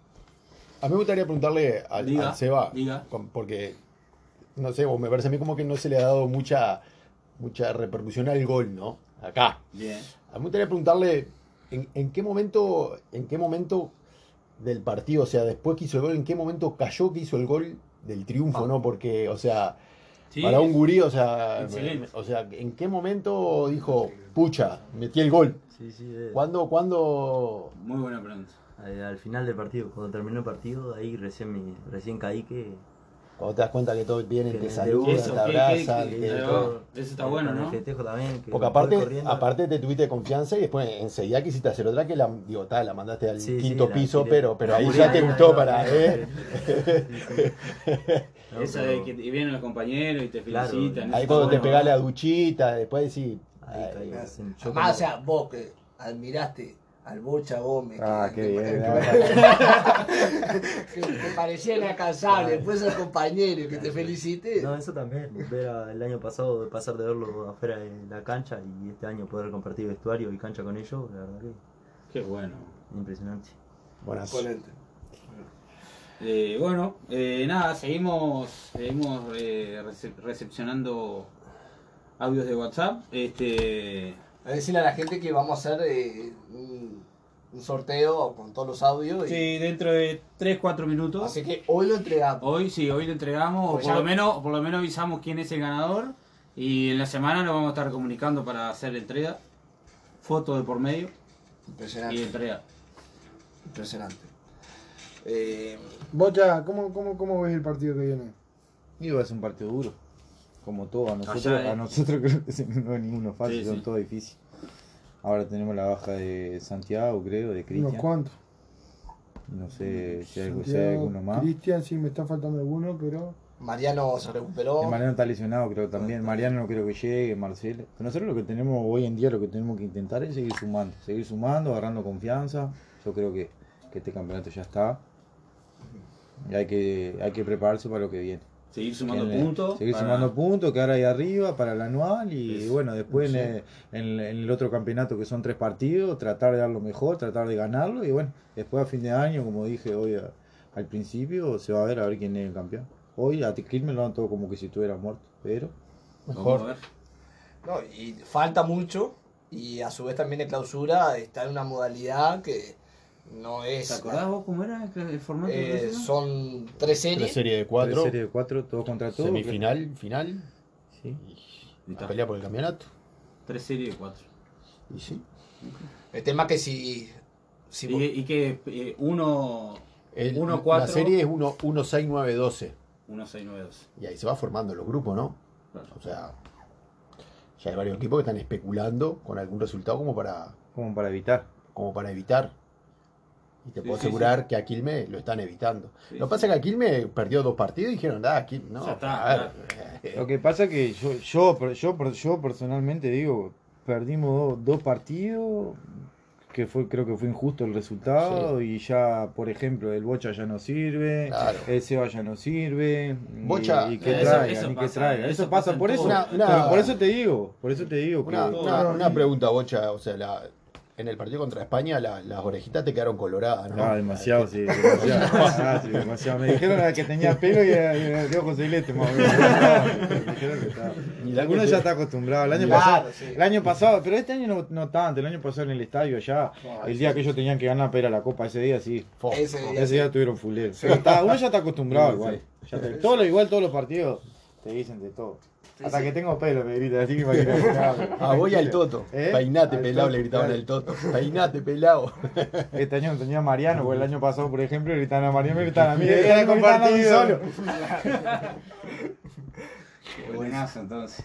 A mí me gustaría preguntarle al, Diga, al Seba, diga. porque, no sé, vos, me parece a mí como que no se le ha dado mucha, mucha repercusión al gol, ¿no? Acá. Bien. A mí me gustaría preguntarle, ¿en, en qué momento, en qué momento del partido, o sea, después que hizo el gol, en qué momento cayó que hizo el gol del triunfo, ¿no? Porque, o sea, Sí, para un gurí, o sea, excelente. o sea, ¿en qué momento dijo, pucha, metí el gol? Sí, sí. ¿Cuándo, cuándo? Muy buena pregunta. al, al final del partido, cuando terminó el partido, ahí recién, me, recién caí que... Cuando te das cuenta que todos vienen, te saludan, te abrazan, que- que que- todo. Eso está bueno, ¿no? festejo también. que Porque aparte, aparte te tuviste confianza y después enseguida quisiste hacer otra que la, digo, ta, la mandaste al Sí, quinto piso, pero, pero La ahí ya te gustó para, ¿eh? No, Esa pero- de que y vienen los compañeros y te Claro, felicitan. Ahí cuando te pegás la duchita, después decís, Ahí Además, o sea, vos que admiraste al Bocha Gómez. Ah, que, qué que- bien. que te parecía inalcanzable. Después al compañero que te felicite. No, eso también. Ver a- el año pasado, de pasar de verlo afuera de la cancha y este año poder compartir vestuario y cancha con ellos, la verdad que Qué bueno. impresionante. buenas. Imponente. Eh, bueno, eh, nada, seguimos, seguimos eh, recep- recepcionando audios de WhatsApp. Este, A decirle a la gente que vamos a hacer eh, un, un sorteo con todos los audios. y- sí, dentro de 3-4 minutos. Así que hoy lo entregamos. Hoy sí, hoy lo entregamos, o Pues por ya- lo menos, por lo menos avisamos quién es el ganador y en la semana nos vamos a estar comunicando para hacer la entrega, foto de por medio Impresionante. y entrega. Impresionante. Eh, Bocha, ¿cómo, cómo, ¿cómo ves el partido que viene? Digo, es un partido duro. Como todo, a nosotros, Allá, eh. a nosotros creo que no es ninguno fácil, Sí, son sí. todos difíciles. Ahora tenemos la baja de Santiago, creo, de ¿Unos Cristian. cuantos? No sé si hay, si hay alguno más. Cristian, sí, me está faltando alguno, pero... Mariano se recuperó. El Mariano está lesionado, creo también. Mariano no creo que llegue, Marcelo. Pero nosotros lo que tenemos hoy en día, lo que tenemos que intentar es seguir sumando. Seguir sumando, agarrando confianza. Yo creo que, que este campeonato ya está. Y hay que, hay que prepararse para lo que viene. Seguir sumando puntos. Seguir para- sumando puntos, quedar ahí arriba para el anual y Es- bueno, después sí. en, el, en- en el otro campeonato que son tres partidos, tratar de dar lo mejor, tratar de ganarlo y bueno, después a fin de año, como dije hoy a- al principio, se va a ver a ver quién es el campeón. Hoy a Quilmes lo dan todo como que si estuviera muerto, pero ver. No, y falta mucho. Y a su vez también de clausura está en una modalidad que no es. ¿Te acordás vos cómo era el formato? de Eh, son tres series. Tres series de tres cuatro, series de cuatro, todos contra todos. semifinal, final, Sí. Y y está. pelea por el campeonato. Tres series de cuatro. Y sí. El tema que si. si Y, y que eh, uno, El- Uno, La cuatro. serie es 1, 1 6, 9, 12. uno, seis, nueve, dos. Y ahí se va formando los grupos, ¿no? Claro. O sea, ya hay varios equipos que están especulando con algún resultado como para, Como para evitar. como para evitar. Y te Sí, puedo sí, asegurar que a Quilme lo están evitando. Sí, lo que pasa es que a Quilme perdió dos partidos y dijeron, ah, Quilme, no. Está, a ver, eh, Lo que pasa es que yo, yo, yo, yo personalmente digo, perdimos dos, dos partidos, que fue creo que fue injusto el resultado, y ya, por ejemplo, el Bocha ya no sirve, Claro. el Seba ya no sirve, Bocha, y, y que eso- traigan, eso y que pasa, traigan. eso Eso, pasa por eso. Una- una- pero por eso te digo, por eso te digo que una, una- Claro. una pregunta, Bocha. O sea, la- en el partido contra España la- las orejitas te quedaron coloradas, ¿no? Ah, demasiado, sí, demasiado. Ah, sí, demasiado. Me dijeron que tenía pelo y era de ojos celestes, más o menos. Me dijeron que estaba. Y la que Uno ya está acostumbrado. El año, Claro, pasado, sí. el año pasado, pero este año no, no tanto. El año pasado en el estadio ya, el día que ellos tenían que ganar para ir a la copa, ese día sí. Ese día Ese día tuvieron fulero. Pero está- uno ya está acostumbrado Sí, igual. sí. Ya está- todo lo, igual todos los partidos te dicen de todo. Hasta que tengo pelo, me gritan, así que imagínate. Ah, voy al Toto. ¿Eh? Peinate, Al pelado, Toto, le gritaban claro. al Toto. Peinate, pelado. Este año tenía a Mariano, porque el año pasado, por ejemplo, gritaban a Mariano y me gritaban a mí. Era compartido. compartido. Qué buenazo entonces.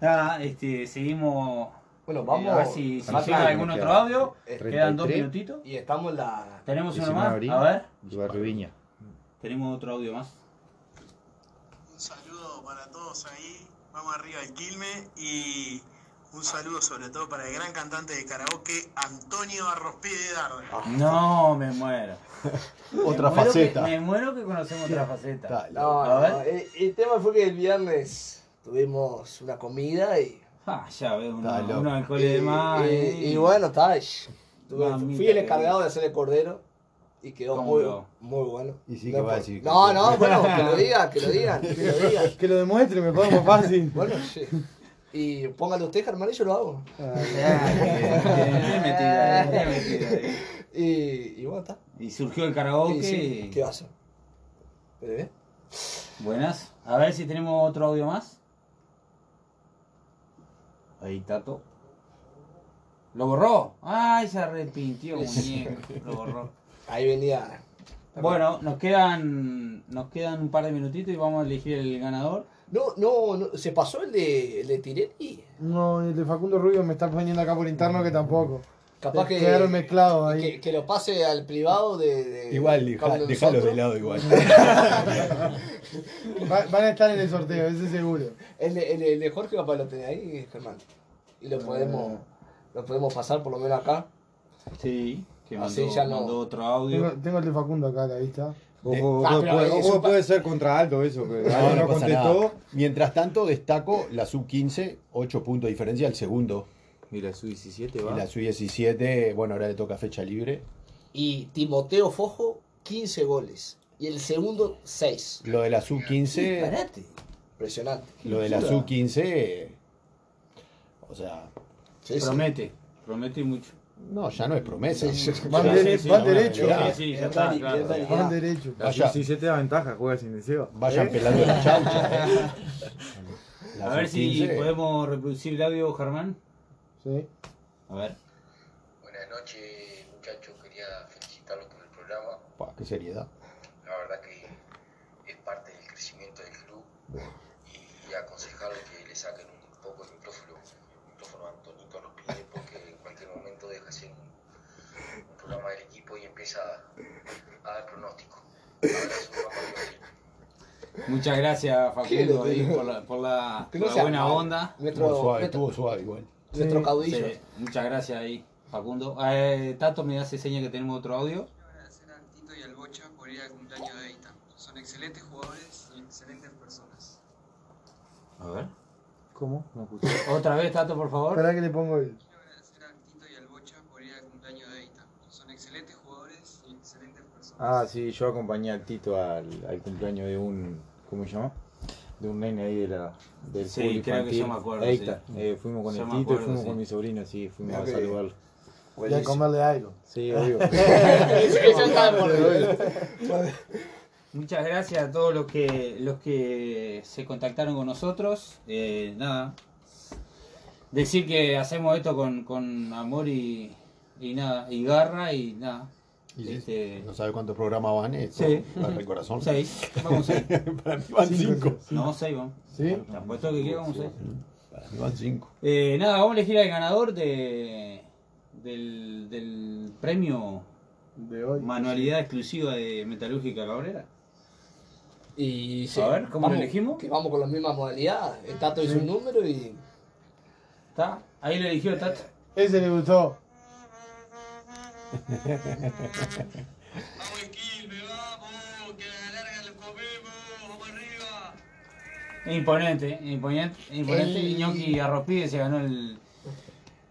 Nada, este, seguimos. Bueno, eh, vamos. a ver si, si llega algún otro queda. audio. Eh, Quedan dos 33. minutitos. Y estamos en la. Tenemos uno 19 más. de abril. A ver. De. Tenemos otro audio más. Para todos ahí, vamos arriba al Quilme y un saludo sobre todo para el gran cantante de karaoke Antonio Arrospí de Darda. No, me muero. Otra Me muero faceta. que- me muero que conocemos otra faceta. No, A no, ver. el, el tema fue que el viernes tuvimos una comida y. Ah, ya veo, uno, uno alcohol de más. y, y- y bueno, está. fui el encargado de hacer el cordero y quedó ¿Cómo muy, muy bueno. Y sí, no, que va a decir No, no, bueno, que lo digan, que lo digan, que lo digan. Que lo demuestre, me pongo más fácil. Bueno, sí. Y póngale usted, Germán, y yo lo hago. Y, y bueno, está. Y surgió el karaoke. Y sí, ¿Qué va a hacer? Buenas. A ver si tenemos otro audio más. Ahí, Tato. ¿Lo borró? Ay, se arrepintió, muñeco. Lo borró. Ahí venía. Bueno, nos quedan, nos quedan un par de minutitos y vamos a elegir el ganador. No, no, no, se pasó el de, el de Tirelli. No, el de Facundo Rubio me está poniendo acá por interno que tampoco. Capaz que, Quedaron mezclados ahí. que, que lo pase al privado de. de Igual, de deja- dejalo de lado igual. Va- van a estar en el sorteo, eso seguro. El de, el el de Jorge capaz lo tenés ahí, Germán. Y lo podemos, lo podemos pasar por lo menos acá. Sí, que mandó, Así ya no- mandó otro audio. Tengo, tengo el de Facundo acá a la vista. Ojo, Ah, puede, ojo, puede ser contra Aldo eso, que No, Aldo no no contestó. nada. Mientras tanto, destaco la sub-15, 8 puntos de diferencia, el segundo. Y la sub-17 Y va. la sub-17, bueno, ahora le toca fecha libre. Y Timoteo Fojo, 15 goles. Y el segundo, 6. Lo de la sub-15, Disparate. Impresionante. lo de la Locura. sub-15, o sea, Sí, sí. Promete, promete mucho. No, ya no es promesa. Sí. Van, Sí, de- sí, sí, van bueno, derecho. claro. Van derecho. La Vaya. sub-17 da ventaja, juega sin deseo. Vayan ¿Eh? pelando la chaucha. eh. La A ver si sub-15, podemos reproducir el audio, Germán. Sí. A ver. Buenas noches, muchachos. Quería felicitarlos por el programa. pa, qué seriedad. La verdad que es parte del crecimiento del club y aconsejarles que le saquen un poco el micrófono, el micrófono a Antonito a los pies porque en cualquier momento deja hacer un, un programa del empieza a, a dar pronóstico. Abrazo. Muchas gracias, ¿Qué Facundo, ahí, por la, por la, por la buena onda. Nuestro, Estuvo suave, nuestro, estuvo suave igual. nuestro Sí. caudillo. Sí, muchas gracias ahí, Facundo. Eh, Tato, me hace seña que tenemos otro audio. agradecer al Tito y al Bocha por ir al cumpleaños de Eita. Son excelentes jugadores y excelentes personas. A ver. ¿Cómo? No escuché. Otra vez, Tato, por favor. Espera que le pongo el. Quiero agradecer al Tito y al Bocha por ir al cumpleaños de Eita. Son excelentes jugadores y excelentes personas. Ah, sí, yo acompañé al Tito al, al cumpleaños de un. ¿Cómo se llama? De un nene ahí de la, del Sí, fútbol creo que yo me acuerdo, Ahí sí. está. Eh, fuimos con Yo el me Tito y acuerdo, fuimos sí. con mi sobrino, sí, fuimos a saludarlo. Ya comerle algo. Sí, obvio. Eso está por Muchas gracias a todos los que los que se contactaron con nosotros. Eh, nada. Decir que hacemos esto con, con amor y, y nada, y garra y nada. Sí, Este, No sabe cuántos programas van esto. Sí. Para el corazón. Seis. Vamos seis. Para mí van cinco. No, seis vamos. ¿Sí? Te apuesto que quiera, vamos seis. Para mí van cinco. Eh, nada, vamos a elegir al ganador de del, del premio De hoy. manualidad exclusiva de Metalúrgica Cabrera. Y sí, A ver, ¿cómo lo vamos- elegimos? Que vamos con las mismas modalidades. El Tato hizo un número y. ¿Está? Ahí lo eligió Tato. Ese le gustó. Vamos Quilme, vamos, que a la larga lo comemos, vamos arriba. Imponente, imponente, imponente. El- Iñaki Arropide se ganó el,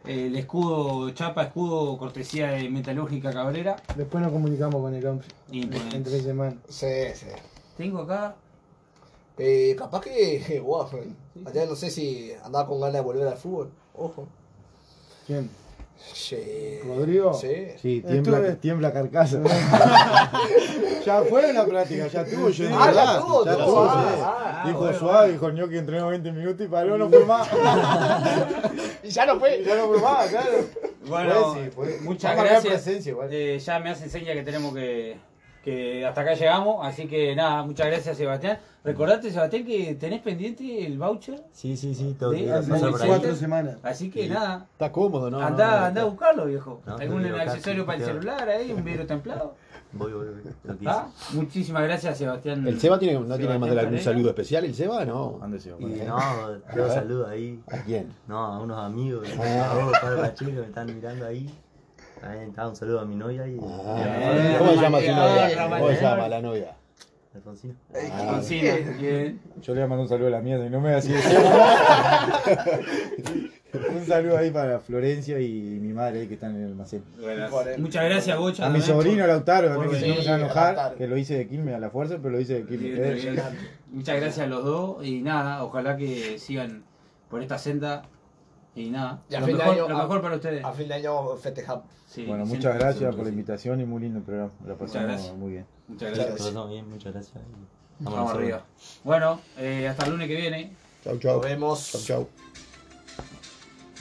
el escudo, chapa escudo, cortesía de Metalúrgica Cabrera. Después nos comunicamos con el country. Imponente. En tres semanas. Sí, sí. Tengo acá. Eh, capaz que. Wow, allá no sé si andaba con ganas de volver al fútbol. Ojo. ¿Quién? Sí. ¿Rodrigo? Sí. Sí, tiembla, Estuve- tiembla carcasa. ya fue la práctica, ya estuvo. Yo Ah, ya ¿verdad? estuvo, ya estuvo, Ah, sí. ah, dijo bueno, suave, dijo ñoqui, entrenó 20 minutos y paró, no fue más. Y ya no fue. ya no fue más, claro. Bueno, Fue, sí, fue. muchas gracias. presencia igual. Eh, ya me hacen seña que tenemos que, que hasta acá llegamos, así que nada, muchas gracias Sebastián. Recordate Sebastián que tenés pendiente el voucher. Sí, sí, sí, tengo de- ahí. Center. semanas. Así que Sí. nada, Está cómodo, ¿no? andá, no, no, andá a buscarlo viejo. No, Algún accesorio para el celular ahí, un vidrio templado. Voy, voy, voy. Ah, Muchísimas gracias Sebastián. ¿El Seba tiene, no tiene que Sebastián mandar algún saludo especial? ¿El Seba? No. ¿Dónde se va? hice. Y no, tengo ver. saludos ahí. ¿A quién? No, a unos amigos, Ah. a vos, padre Pacheco, que me están mirando ahí. También está un saludo a mi novia y. Ah, ¿Cómo se llama su novia? ¿Cómo se llama la novia? Alfonsina. Alfonsina, bien. Yo le voy a mandar un saludo a la mía, y no me voy a decir Un saludo ahí para Florencia y mi madre ahí que están en el almacén. Muchas gracias Bocha. A mi sobrino Lautaro también, que si no me a enojar, que lo hice de Quilmes a la fuerza, pero lo hice de Quilmes. Bien, Eh, bien. Muchas gracias a los dos y nada, ojalá que sigan por esta senda y nada, Y a lo fin de mejor, año- lo mejor para ustedes. A fin de año festejamos. Sí, Bueno, muchas gracias por la invitación y muy lindo el programa. La pasamos gracias. muy bien. Muchas Muchas gracias. gracias. bien, muchas gracias. Vamos arriba. Bueno, eh, hasta el lunes que viene. Chau, chau. Nos vemos. Chau, chau.